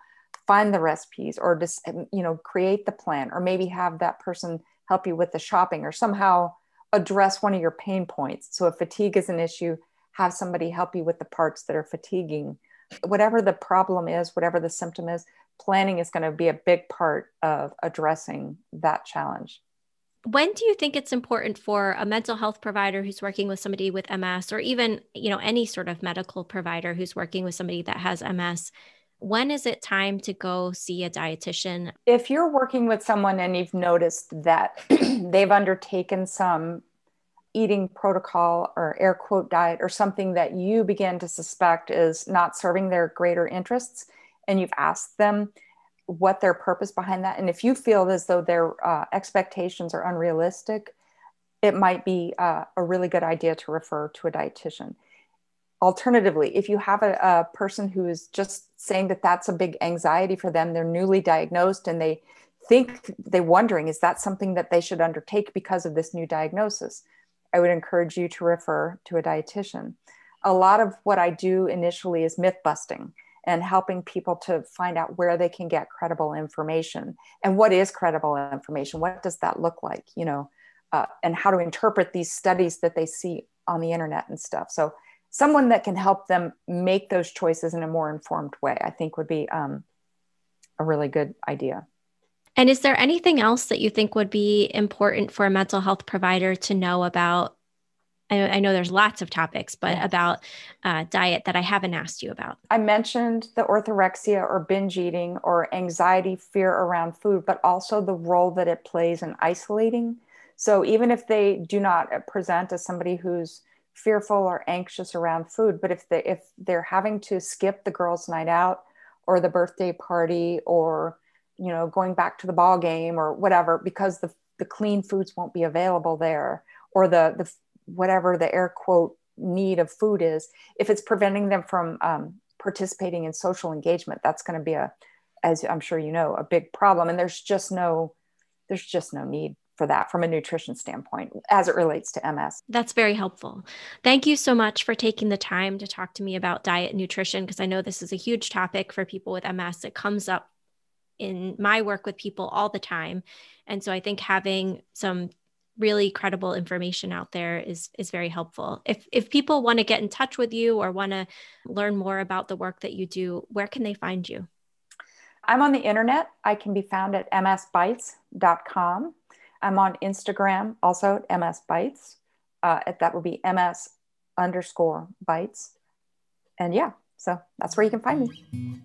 find the recipes or just, you know, create the plan, or maybe have that person help you with the shopping or somehow address one of your pain points. So if fatigue is an issue, have somebody help you with the parts that are fatiguing. Whatever the problem is, whatever the symptom is, planning is going to be a big part of addressing that challenge. When do you think it's important for a mental health provider who's working with somebody with MS or even, you know, any sort of medical provider who's working with somebody that has MS when is it time to go see a dietitian? If you're working with someone and you've noticed that they've undertaken some eating protocol or air quote diet or something that you begin to suspect is not serving their greater interests, and you've asked them what their purpose behind that, and if you feel as though their uh, expectations are unrealistic, it might be uh, a really good idea to refer to a dietitian. Alternatively if you have a, a, person who is just saying that that's a big anxiety for them they're newly diagnosed and they think they're wondering is that something that they should undertake because of this new diagnosis i would encourage you to refer to a dietitian. A lot of what i do initially is myth busting and helping people to find out where they can get credible information. And what is credible information? What does that look like you know uh, and how to interpret these studies that they see on the internet and stuff. So someone that can help them make those choices in a more informed way, I think would be um, a really good idea. And is there anything else that you think would be important for a mental health provider to know about? I, I know there's lots of topics, but yeah. about uh, diet that I haven't asked you about. I mentioned the orthorexia or binge eating or anxiety, fear around food, but also the role that it plays in isolating. So even if they do not present as somebody who's fearful or anxious around food but if they if they're having to skip the girls night out or the birthday party or you know going back to the ball game or whatever because the the clean foods won't be available there or the the whatever the air quote need of food is if it's preventing them from um, participating in social engagement that's going to be a as i'm sure you know a big problem and there's just no there's just no need for that from a nutrition standpoint as it relates to MS. That's very helpful. Thank you so much for taking the time to talk to me about diet and nutrition because I know this is a huge topic for people with MS. It comes up in my work with people all the time. And so I think having some really credible information out there is is very helpful. If if people want to get in touch with you or want to learn more about the work that you do, where can they find you? I'm on the internet. I can be found at msbites.com. I'm on Instagram also at MS Bites. Uh, that would be MS underscore bytes. And yeah, so that's where you can find me.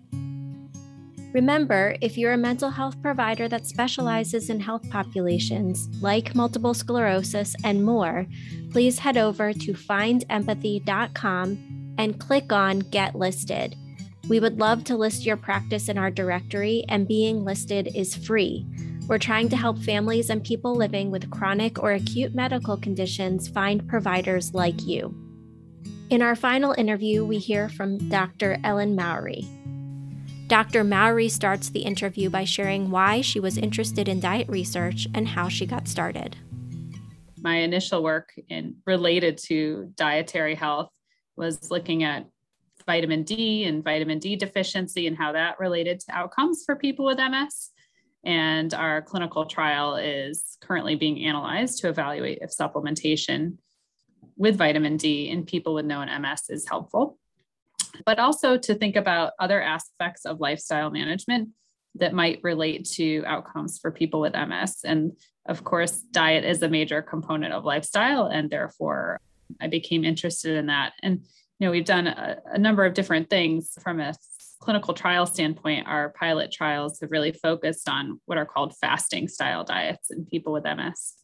Remember, if you're a mental health provider that specializes in health populations like multiple sclerosis and more, please head over to findempathy.com and click on Get Listed. We would love to list your practice in our directory, and being listed is free. We're trying to help families and people living with chronic or acute medical conditions find providers like you. In our final interview, we hear from Dr. Ellen Mowry. Dr. Mowry starts the interview by sharing why she was interested in diet research and how she got started. My initial work in related to dietary health was looking at vitamin D and vitamin D deficiency and how that related to outcomes for people with MS. And our clinical trial is currently being analyzed to evaluate if supplementation with vitamin D in people with known MS is helpful, but also to think about other aspects of lifestyle management that might relate to outcomes for people with MS. And of course, diet is a major component of lifestyle, and therefore I became interested in that. And you know, we've done a, a number of different things from a clinical trial standpoint, our pilot trials have really focused on what are called fasting style diets in people with MS.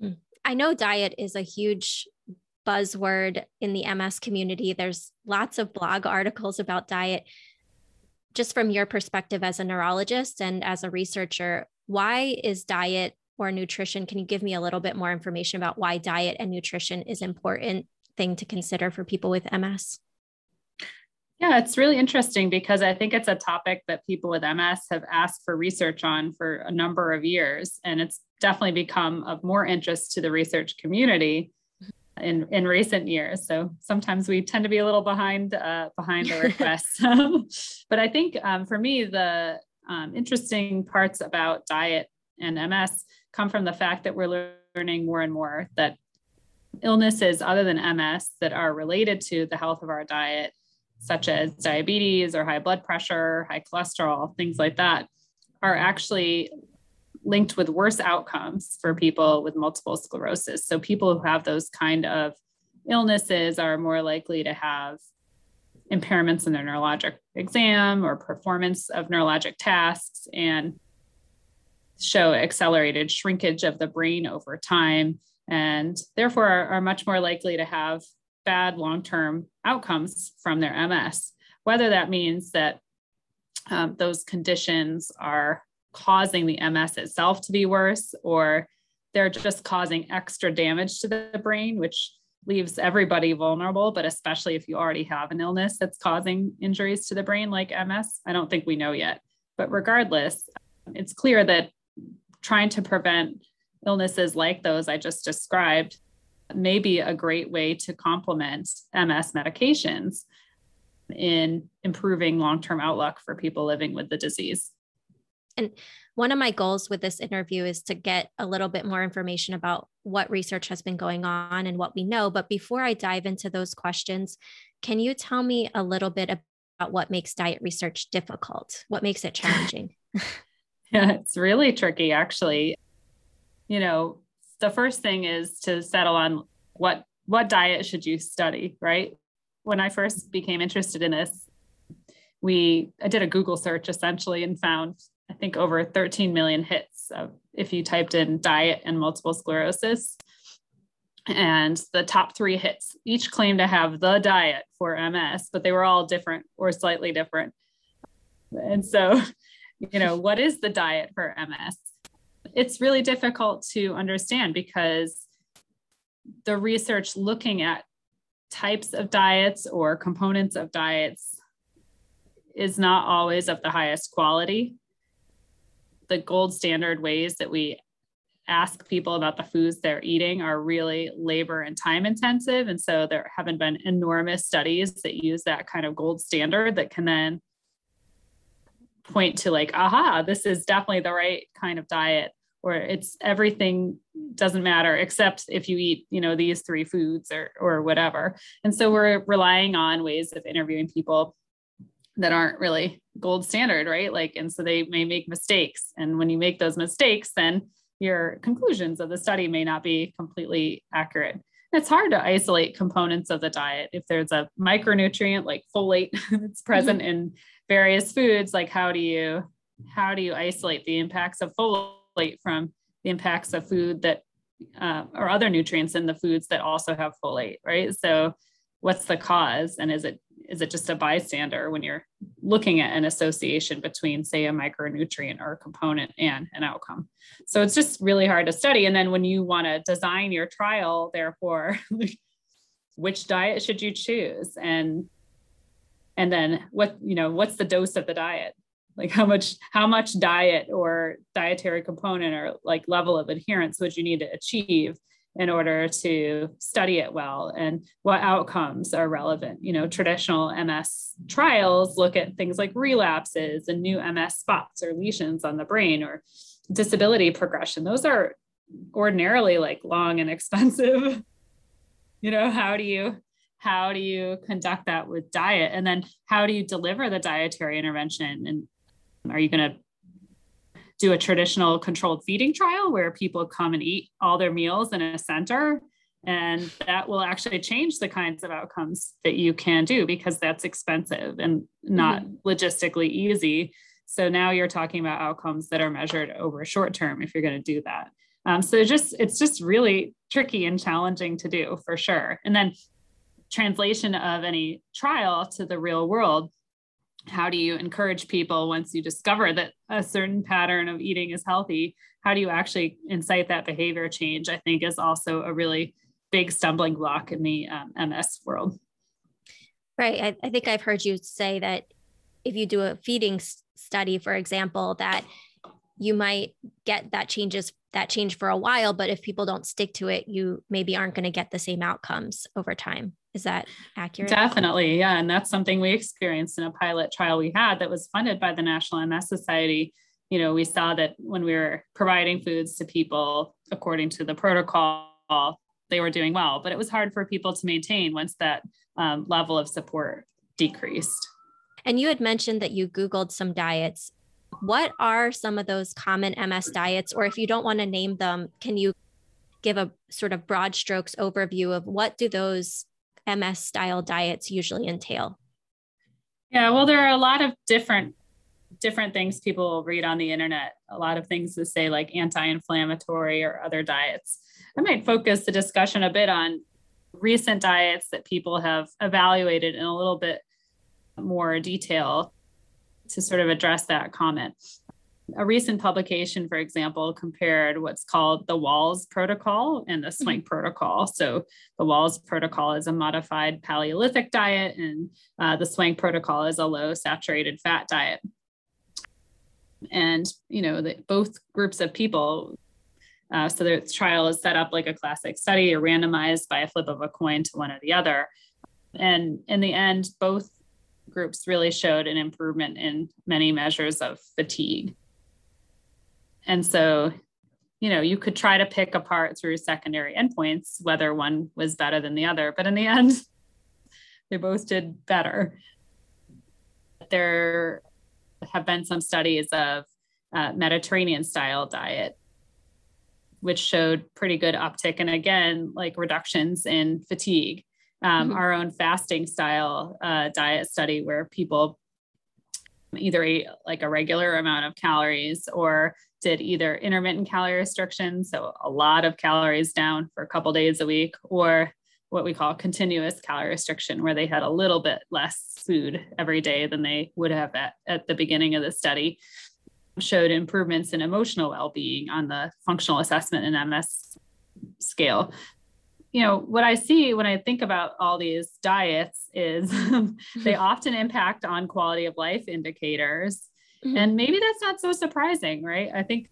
Hmm. I know diet is a huge buzzword in the MS community. There's lots of blog articles about diet. Just from your perspective as a neurologist and as a researcher, why is diet or nutrition? Can you give me a little bit more information about why diet and nutrition is important thing to consider for people with MS? Yeah, it's really interesting because I think it's a topic that people with MS have asked for research on for a number of years. And it's definitely become of more interest to the research community in, in recent years. So sometimes we tend to be a little behind uh, behind the requests. but I think um, for me, the um, interesting parts about diet and MS come from the fact that we're learning more and more that illnesses other than MS that are related to the health of our diet, such as diabetes or high blood pressure, high cholesterol, things like that, are actually linked with worse outcomes for people with multiple sclerosis. So people who have those kind of illnesses are more likely to have impairments in their neurologic exam or performance of neurologic tasks and show accelerated shrinkage of the brain over time and therefore are, are much more likely to have bad long-term outcomes from their ms whether that means that um, those conditions are causing the ms itself to be worse or they're just causing extra damage to the brain which leaves everybody vulnerable, but especially if you already have an illness that's causing injuries to the brain like MS. I don't think we know yet. But regardless, it's clear that trying to prevent illnesses like those I just described may be a great way to complement MS medications in improving long term outlook for people living with the disease. And one of my goals with this interview is to get a little bit more information about what research has been going on and what we know. But before I dive into those questions, can you tell me a little bit about what makes diet research difficult? What makes it challenging? yeah, it's really tricky, actually. You know, the first thing is to settle on what what diet should you study, right? When I first became interested in this, we I did a Google search essentially and found I think over 13 million hits of, if you typed in diet and multiple sclerosis. And the top three hits each claim to have the diet for MS, but they were all different or slightly different. And so, you know, what is the diet for MS? It's really difficult to understand because the research looking at types of diets or components of diets is not always of the highest quality the gold standard ways that we ask people about the foods they're eating are really labor and time intensive. And so there haven't been enormous studies that use that kind of gold standard that can then point to like, aha, this is definitely the right kind of diet, or it's everything doesn't matter except if you eat, you know, these three foods or or whatever. And so we're relying on ways of interviewing people that aren't really gold standard, right? Like, and so they may make mistakes. And when you make those mistakes, then your conclusions of the study may not be completely accurate. It's hard to isolate components of the diet. If there's a micronutrient like folate that's present mm-hmm. in various foods, like how do you how do you isolate the impacts of folate from the impacts of food that uh, or other nutrients in the foods that also have folate, right? So what's the cause and is it is it just a bystander when you're looking at an association between say a micronutrient or a component and an outcome? So it's just really hard to study. And then when you want to design your trial therefore which diet should you choose? And and then what you know what's the dose of the diet? Like how much how much diet or dietary component or like level of adherence would you need to achieve in order to study it well and what outcomes are relevant. You know, traditional MS trials look at things like relapses and new MS spots or lesions on the brain or disability progression. Those are ordinarily like long and expensive. you know, how do you how do you conduct that with diet and then how do you deliver the dietary intervention and are you going to do a traditional controlled feeding trial where people come and eat all their meals in a center. And that will actually change the kinds of outcomes that you can do because that's expensive and not mm-hmm. logistically easy. So now you're talking about outcomes that are measured over a short term if you're going to do that. Um, so just it's just really tricky and challenging to do for sure. And then translation of any trial to the real world how do you encourage people once you discover that a certain pattern of eating is healthy? How do you actually incite that behavior change i think is also a really big stumbling block in the um, ms world. Right. I, I think i've heard you say that if you do a feeding study for example that you might get that changes that change for a while but if people don't stick to it you maybe aren't going to get the same outcomes over time is that accurate? Definitely. Yeah. And that's something we experienced in a pilot trial we had that was funded by the National MS Society. You know, we saw that when we were providing foods to people according to the protocol, they were doing well, but it was hard for people to maintain once that um, level of support decreased. And you had mentioned that you Googled some diets. What are some of those common MS diets? Or if you don't want to name them, can you give a sort of broad strokes overview of what do those MS style diets usually entail? Yeah, well, there are a lot of different different things people read on the internet. A lot of things that say like anti-inflammatory or other diets. I might focus the discussion a bit on recent diets that people have evaluated in a little bit more detail to sort of address that comment a recent publication, for example, compared what's called the Wahls protocol and the Swank mm-hmm. protocol. So the Wahls protocol is a modified Paleolithic diet, and uh, the Swank protocol is a low saturated fat diet. And you know, the, both groups of people. Uh, so the trial is set up like a classic study, or randomized by a flip of a coin to one or the other. And in the end, both groups really showed an improvement in many measures of fatigue. And so, you know, you could try to pick apart through secondary endpoints whether one was better than the other, but in the end, they both did better. There have been some studies of uh, Mediterranean style diet, which showed pretty good uptick and again, like reductions in fatigue. Um, mm-hmm. Our own fasting style uh, diet study, where people either ate like a regular amount of calories or did either intermittent calorie restriction, so a lot of calories down for a couple days a week, or what we call continuous calorie restriction, where they had a little bit less food every day than they would have at, at the beginning of the study, showed improvements in emotional well being on the functional assessment and MS scale. You know what i see when i think about all these diets is they often impact on quality of life indicators mm-hmm. and maybe that's not so surprising right i think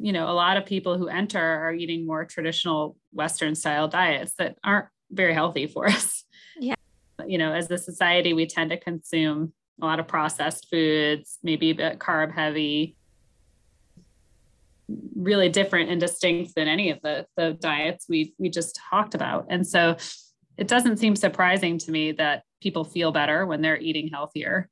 you know a lot of people who enter are eating more traditional western style diets that aren't very healthy for us yeah you know as a society we tend to consume a lot of processed foods maybe a bit carb heavy really different and distinct than any of the, the diets we we just talked about. And so it doesn't seem surprising to me that people feel better when they're eating healthier.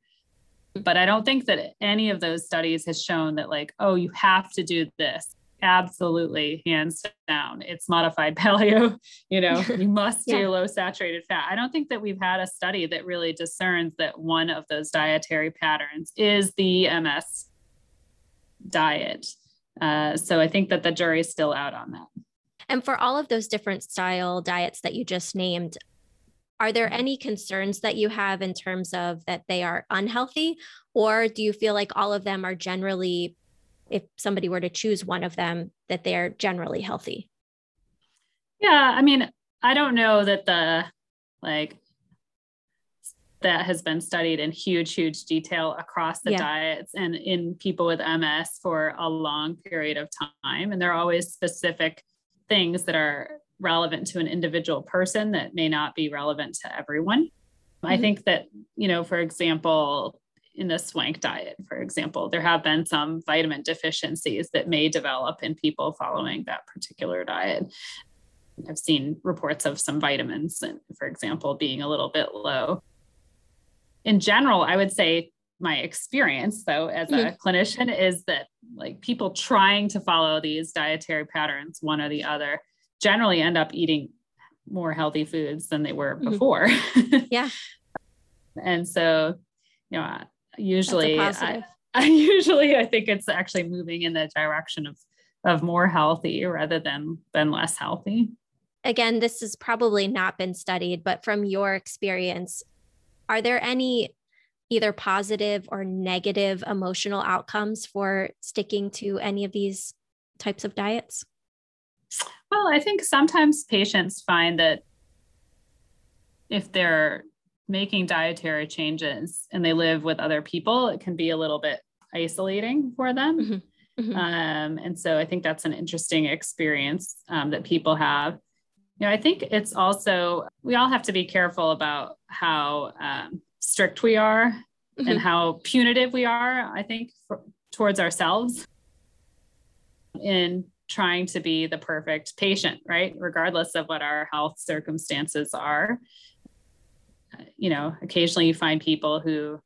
But I don't think that any of those studies has shown that like, oh, you have to do this. Absolutely, hands down. It's modified paleo, you know, you must yeah. do low saturated fat. I don't think that we've had a study that really discerns that one of those dietary patterns is the MS diet. Uh, so I think that the jury's still out on that. And for all of those different style diets that you just named, are there mm-hmm. any concerns that you have in terms of that they are unhealthy? Or do you feel like all of them are generally, if somebody were to choose one of them, that they're generally healthy? Yeah. I mean, I don't know that the like that has been studied in huge, huge detail across the yeah. diets and in people with MS for a long period of time. And there are always specific things that are relevant to an individual person that may not be relevant to everyone. Mm-hmm. I think that, you know, for example, in the swank diet, for example, there have been some vitamin deficiencies that may develop in people following that particular diet. I've seen reports of some vitamins, for example, being a little bit low in general, I would say my experience though as a mm-hmm. clinician is that like people trying to follow these dietary patterns one or the other generally end up eating more healthy foods than they were mm-hmm. before yeah and so you know usually I, I usually i think it's actually moving in the direction of of more healthy rather than than less healthy again this has probably not been studied but from your experience are there any either positive or negative emotional outcomes for sticking to any of these types of diets? Well, I think sometimes patients find that if they're making dietary changes and they live with other people, it can be a little bit isolating for them. Mm-hmm. Mm-hmm. Um, and so I think that's an interesting experience um, that people have. You know, I think it's also, we all have to be careful about how um, strict we are mm-hmm. and how punitive we are, I think, for, towards ourselves in trying to be the perfect patient, right? Regardless of what our health circumstances are. You know, occasionally you find people who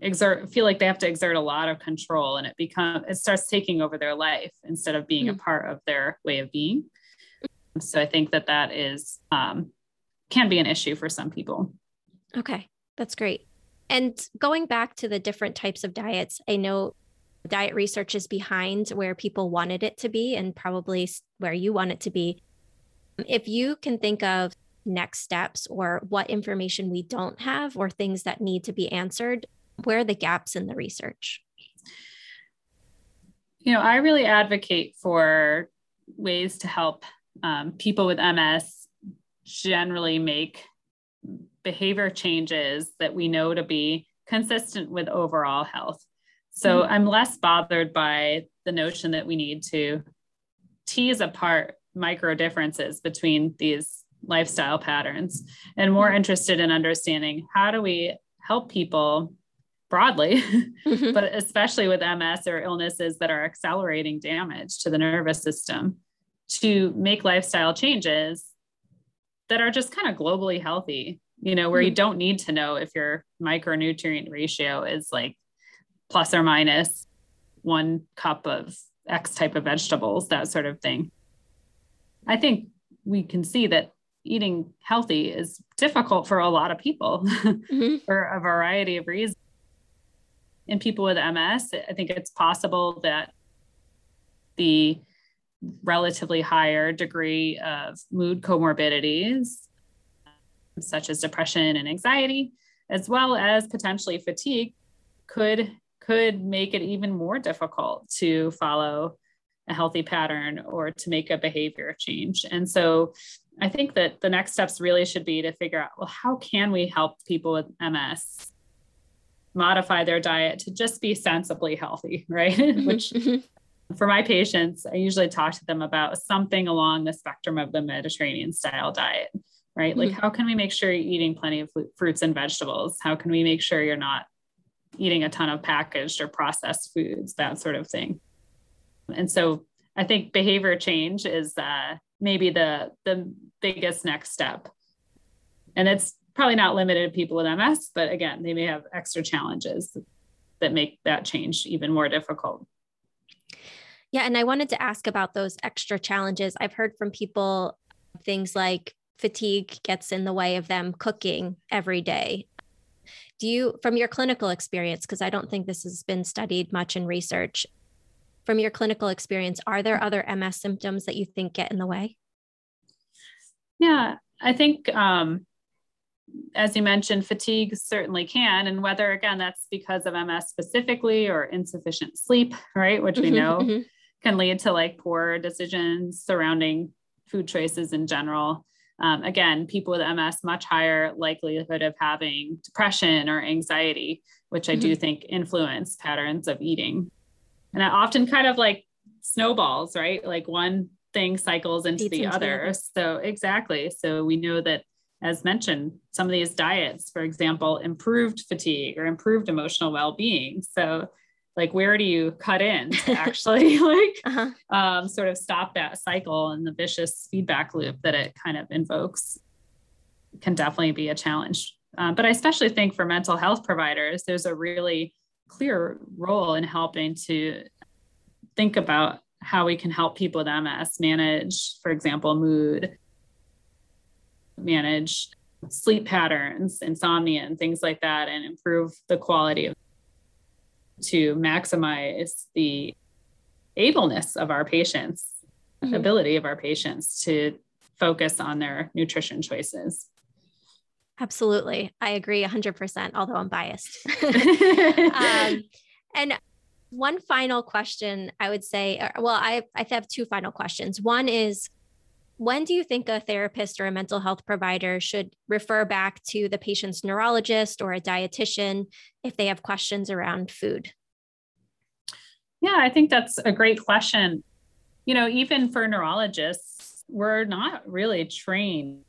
exert feel like they have to exert a lot of control and it become it starts taking over their life instead of being mm-hmm. a part of their way of being so i think that that is um, can be an issue for some people okay that's great and going back to the different types of diets i know diet research is behind where people wanted it to be and probably where you want it to be if you can think of next steps or what information we don't have or things that need to be answered where are the gaps in the research? You know, I really advocate for ways to help um, people with MS generally make behavior changes that we know to be consistent with overall health. So mm-hmm. I'm less bothered by the notion that we need to tease apart micro differences between these lifestyle patterns and more mm-hmm. interested in understanding how do we help people broadly, mm-hmm. but especially with MS or illnesses that are accelerating damage to the nervous system, to make lifestyle changes that are just kind of globally healthy, you know, where mm-hmm. you don't need to know if your micronutrient ratio is like plus or minus one cup of X type of vegetables, that sort of thing. I think we can see that eating healthy is difficult for a lot of people mm-hmm. for a variety of reasons in people with MS, I think it's possible that the relatively higher degree of mood comorbidities, such as depression and anxiety, as well as potentially fatigue, could could make it even more difficult to follow a healthy pattern or to make a behavior change. And so I think that the next steps really should be to figure out well, how can we help people with MS modify their diet to just be sensibly healthy, right? Which mm-hmm. for my patients, I usually talk to them about something along the spectrum of the Mediterranean style diet, right? Like, mm-hmm. how can we make sure you're eating plenty of fruits and vegetables? How can we make sure you're not eating a ton of packaged or processed foods, that sort of thing? And so I think behavior change is uh, maybe the the biggest next step. And it's probably not limited to people with MS, but again, they may have extra challenges that make that change even more difficult. Yeah, and I wanted to ask about those extra challenges. I've heard from people things like fatigue gets in the way of them cooking every day. Do you, from your clinical experience, because I don't think this has been studied much in research, from your clinical experience, are there other MS symptoms that you think get in the way? Yeah, I think um, as you mentioned, fatigue certainly can. And whether, again, that's because of MS specifically or insufficient sleep, right, which we mm-hmm, know mm-hmm. can lead to like poor decisions surrounding food choices in general. Um, again, people with MS, much higher likelihood of having depression or anxiety, which I mm-hmm. do think influence patterns of eating. And it often kind of like snowballs, right? Like one thing cycles into Eats the into other. So, exactly. So, we know that as mentioned, some of these diets, for example, improved fatigue or improved emotional well-being. So like where do you cut in to actually like uh-huh. um, sort of stop that cycle and the vicious feedback loop that it kind of invokes can definitely be a challenge. Um, but I especially think for mental health providers, there's a really clear role in helping to think about how we can help people with MS manage, for example, mood, manage sleep patterns, insomnia, and things like that, and improve the quality of to maximize the ableness of our patients, mm-hmm. ability of our patients to focus on their nutrition choices. Absolutely. I agree 100%, although I'm biased. um, and one final question I would say, well, I, I have two final questions. One is when do you think a therapist or a mental health provider should refer back to the patient's neurologist or a dietitian if they have questions around food? Yeah, I think that's a great question. You know, even for neurologists, we're not really trained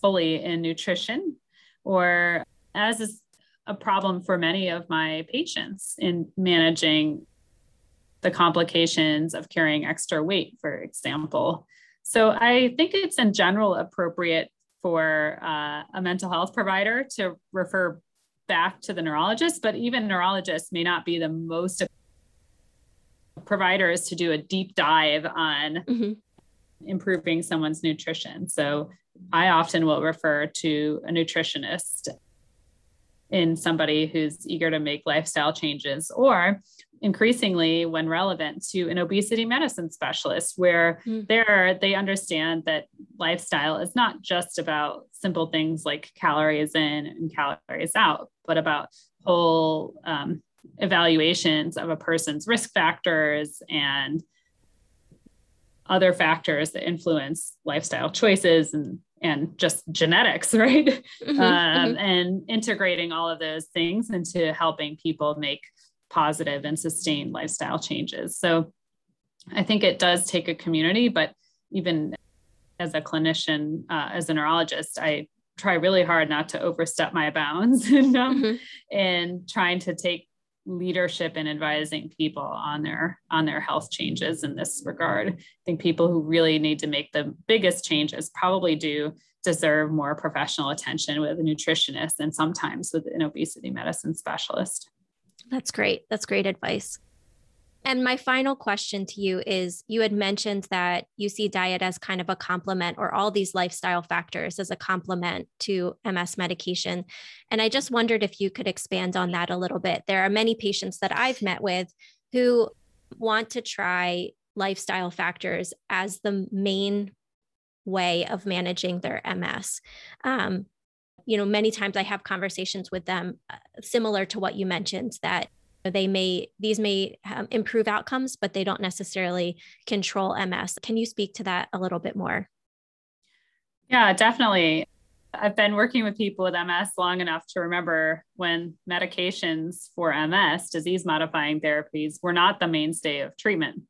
fully in nutrition, or as is a problem for many of my patients in managing the complications of carrying extra weight, for example. So I think it's in general appropriate for uh, a mental health provider to refer back to the neurologist, but even neurologists may not be the most providers to do a deep dive on mm-hmm. improving someone's nutrition. So I often will refer to a nutritionist in somebody who's eager to make lifestyle changes or increasingly when relevant to an obesity medicine specialist where mm. there they understand that lifestyle is not just about simple things like calories in and calories out but about whole um, evaluations of a person's risk factors and other factors that influence lifestyle choices and and just genetics, right? Mm-hmm, um, mm-hmm. And integrating all of those things into helping people make positive and sustained lifestyle changes. So I think it does take a community, but even as a clinician, uh, as a neurologist, I try really hard not to overstep my bounds and, um, mm-hmm. and trying to take leadership in advising people on their on their health changes in this regard. I think people who really need to make the biggest changes probably do deserve more professional attention with a nutritionist and sometimes with an obesity medicine specialist. That's great. That's great advice. And my final question to you is you had mentioned that you see diet as kind of a complement or all these lifestyle factors as a complement to MS medication. And I just wondered if you could expand on that a little bit. There are many patients that I've met with who want to try lifestyle factors as the main way of managing their MS. Um, you know, many times I have conversations with them uh, similar to what you mentioned that they may these may um, improve outcomes but they don't necessarily control ms can you speak to that a little bit more? Yeah definitely. I've been working with people with ms long enough to remember when medications for ms disease modifying therapies were not the mainstay of treatment.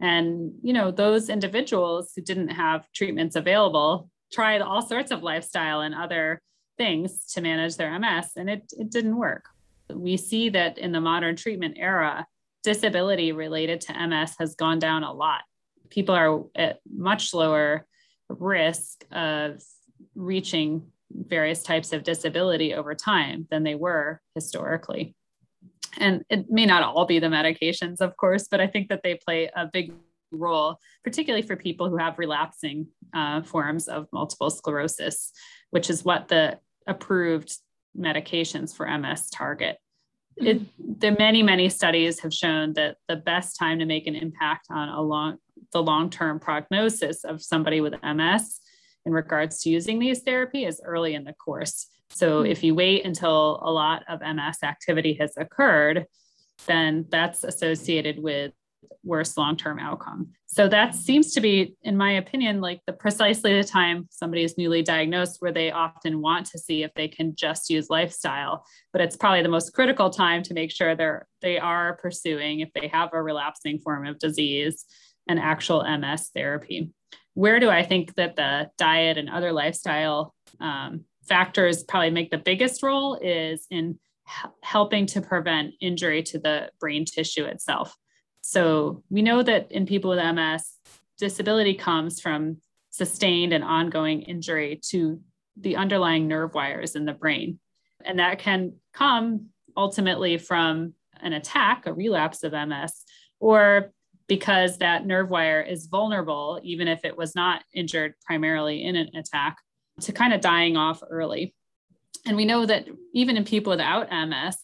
And you know those individuals who didn't have treatments available tried all sorts of lifestyle and other things to manage their ms and it, it didn't work we see that in the modern treatment era, disability related to MS has gone down a lot. People are at much lower risk of reaching various types of disability over time than they were historically. And it may not all be the medications, of course, but I think that they play a big role, particularly for people who have relapsing uh, forms of multiple sclerosis, which is what the approved medications for MS target. It, there many many studies have shown that the best time to make an impact on a long the long-term prognosis of somebody with ms in regards to using these therapy is early in the course so hmm. if you wait until a lot of ms activity has occurred then that's associated with worse long-term outcome. So that seems to be, in my opinion, like the precisely the time somebody is newly diagnosed where they often want to see if they can just use lifestyle. But it's probably the most critical time to make sure they're they are pursuing, if they have a relapsing form of disease, an actual MS therapy. Where do I think that the diet and other lifestyle um, factors probably make the biggest role is in helping to prevent injury to the brain tissue itself. So we know that in people with MS, disability comes from sustained and ongoing injury to the underlying nerve wires in the brain. And that can come ultimately from an attack, a relapse of MS, or because that nerve wire is vulnerable, even if it was not injured primarily in an attack, to kind of dying off early. And we know that even in people without MS,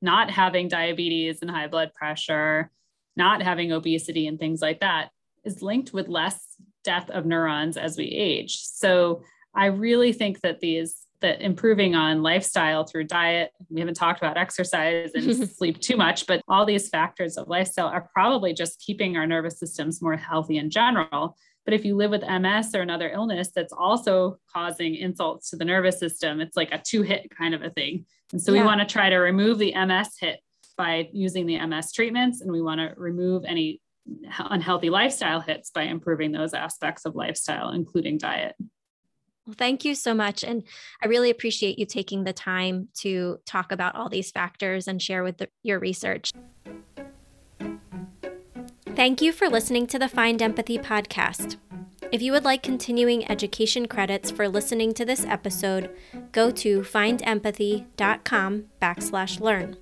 not having diabetes and high blood pressure, not having obesity and things like that is linked with less death of neurons as we age. So I really think that these that improving on lifestyle through diet, we haven't talked about exercise and sleep too much, but all these factors of lifestyle are probably just keeping our nervous systems more healthy in general. But if you live with MS or another illness that's also causing insults to the nervous system, it's like a two hit kind of a thing. And so yeah. we want to try to remove the MS hit by using the MS treatments, and we want to remove any unhealthy lifestyle hits by improving those aspects of lifestyle, including diet. Well, thank you so much. And I really appreciate you taking the time to talk about all these factors and share with the, your research. Thank you for listening to the Find Empathy podcast. If you would like continuing education credits for listening to this episode, go to findempathy.com backslash learn.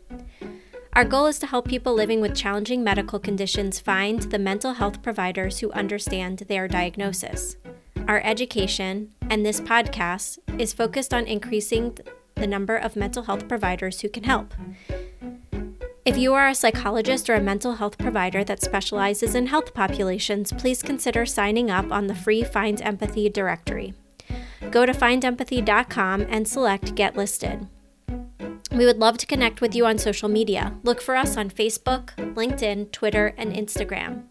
Our goal is to help people living with challenging medical conditions find the mental health providers who understand their diagnosis. Our education and this podcast is focused on increasing the number of mental health providers who can help. If you are a psychologist or a mental health provider that specializes in health populations, please consider signing up on the free Find Empathy directory. Go to findempathy.com and select Get Listed. We would love to connect with you on social media. Look for us on Facebook, LinkedIn, Twitter, and Instagram.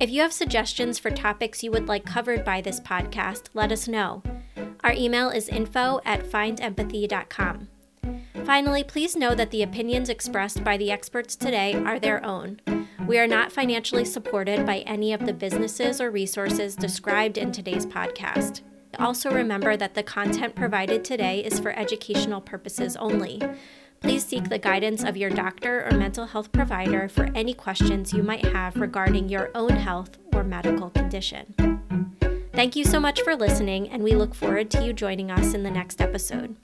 If you have suggestions for topics you would like covered by this podcast, let us know. Our email is info at findempathy.com. Finally, please know that the opinions expressed by the experts today are their own. We are not financially supported by any of the businesses or resources described in today's podcast. Also, remember that the content provided today is for educational purposes only. Please seek the guidance of your doctor or mental health provider for any questions you might have regarding your own health or medical condition. Thank you so much for listening, and we look forward to you joining us in the next episode.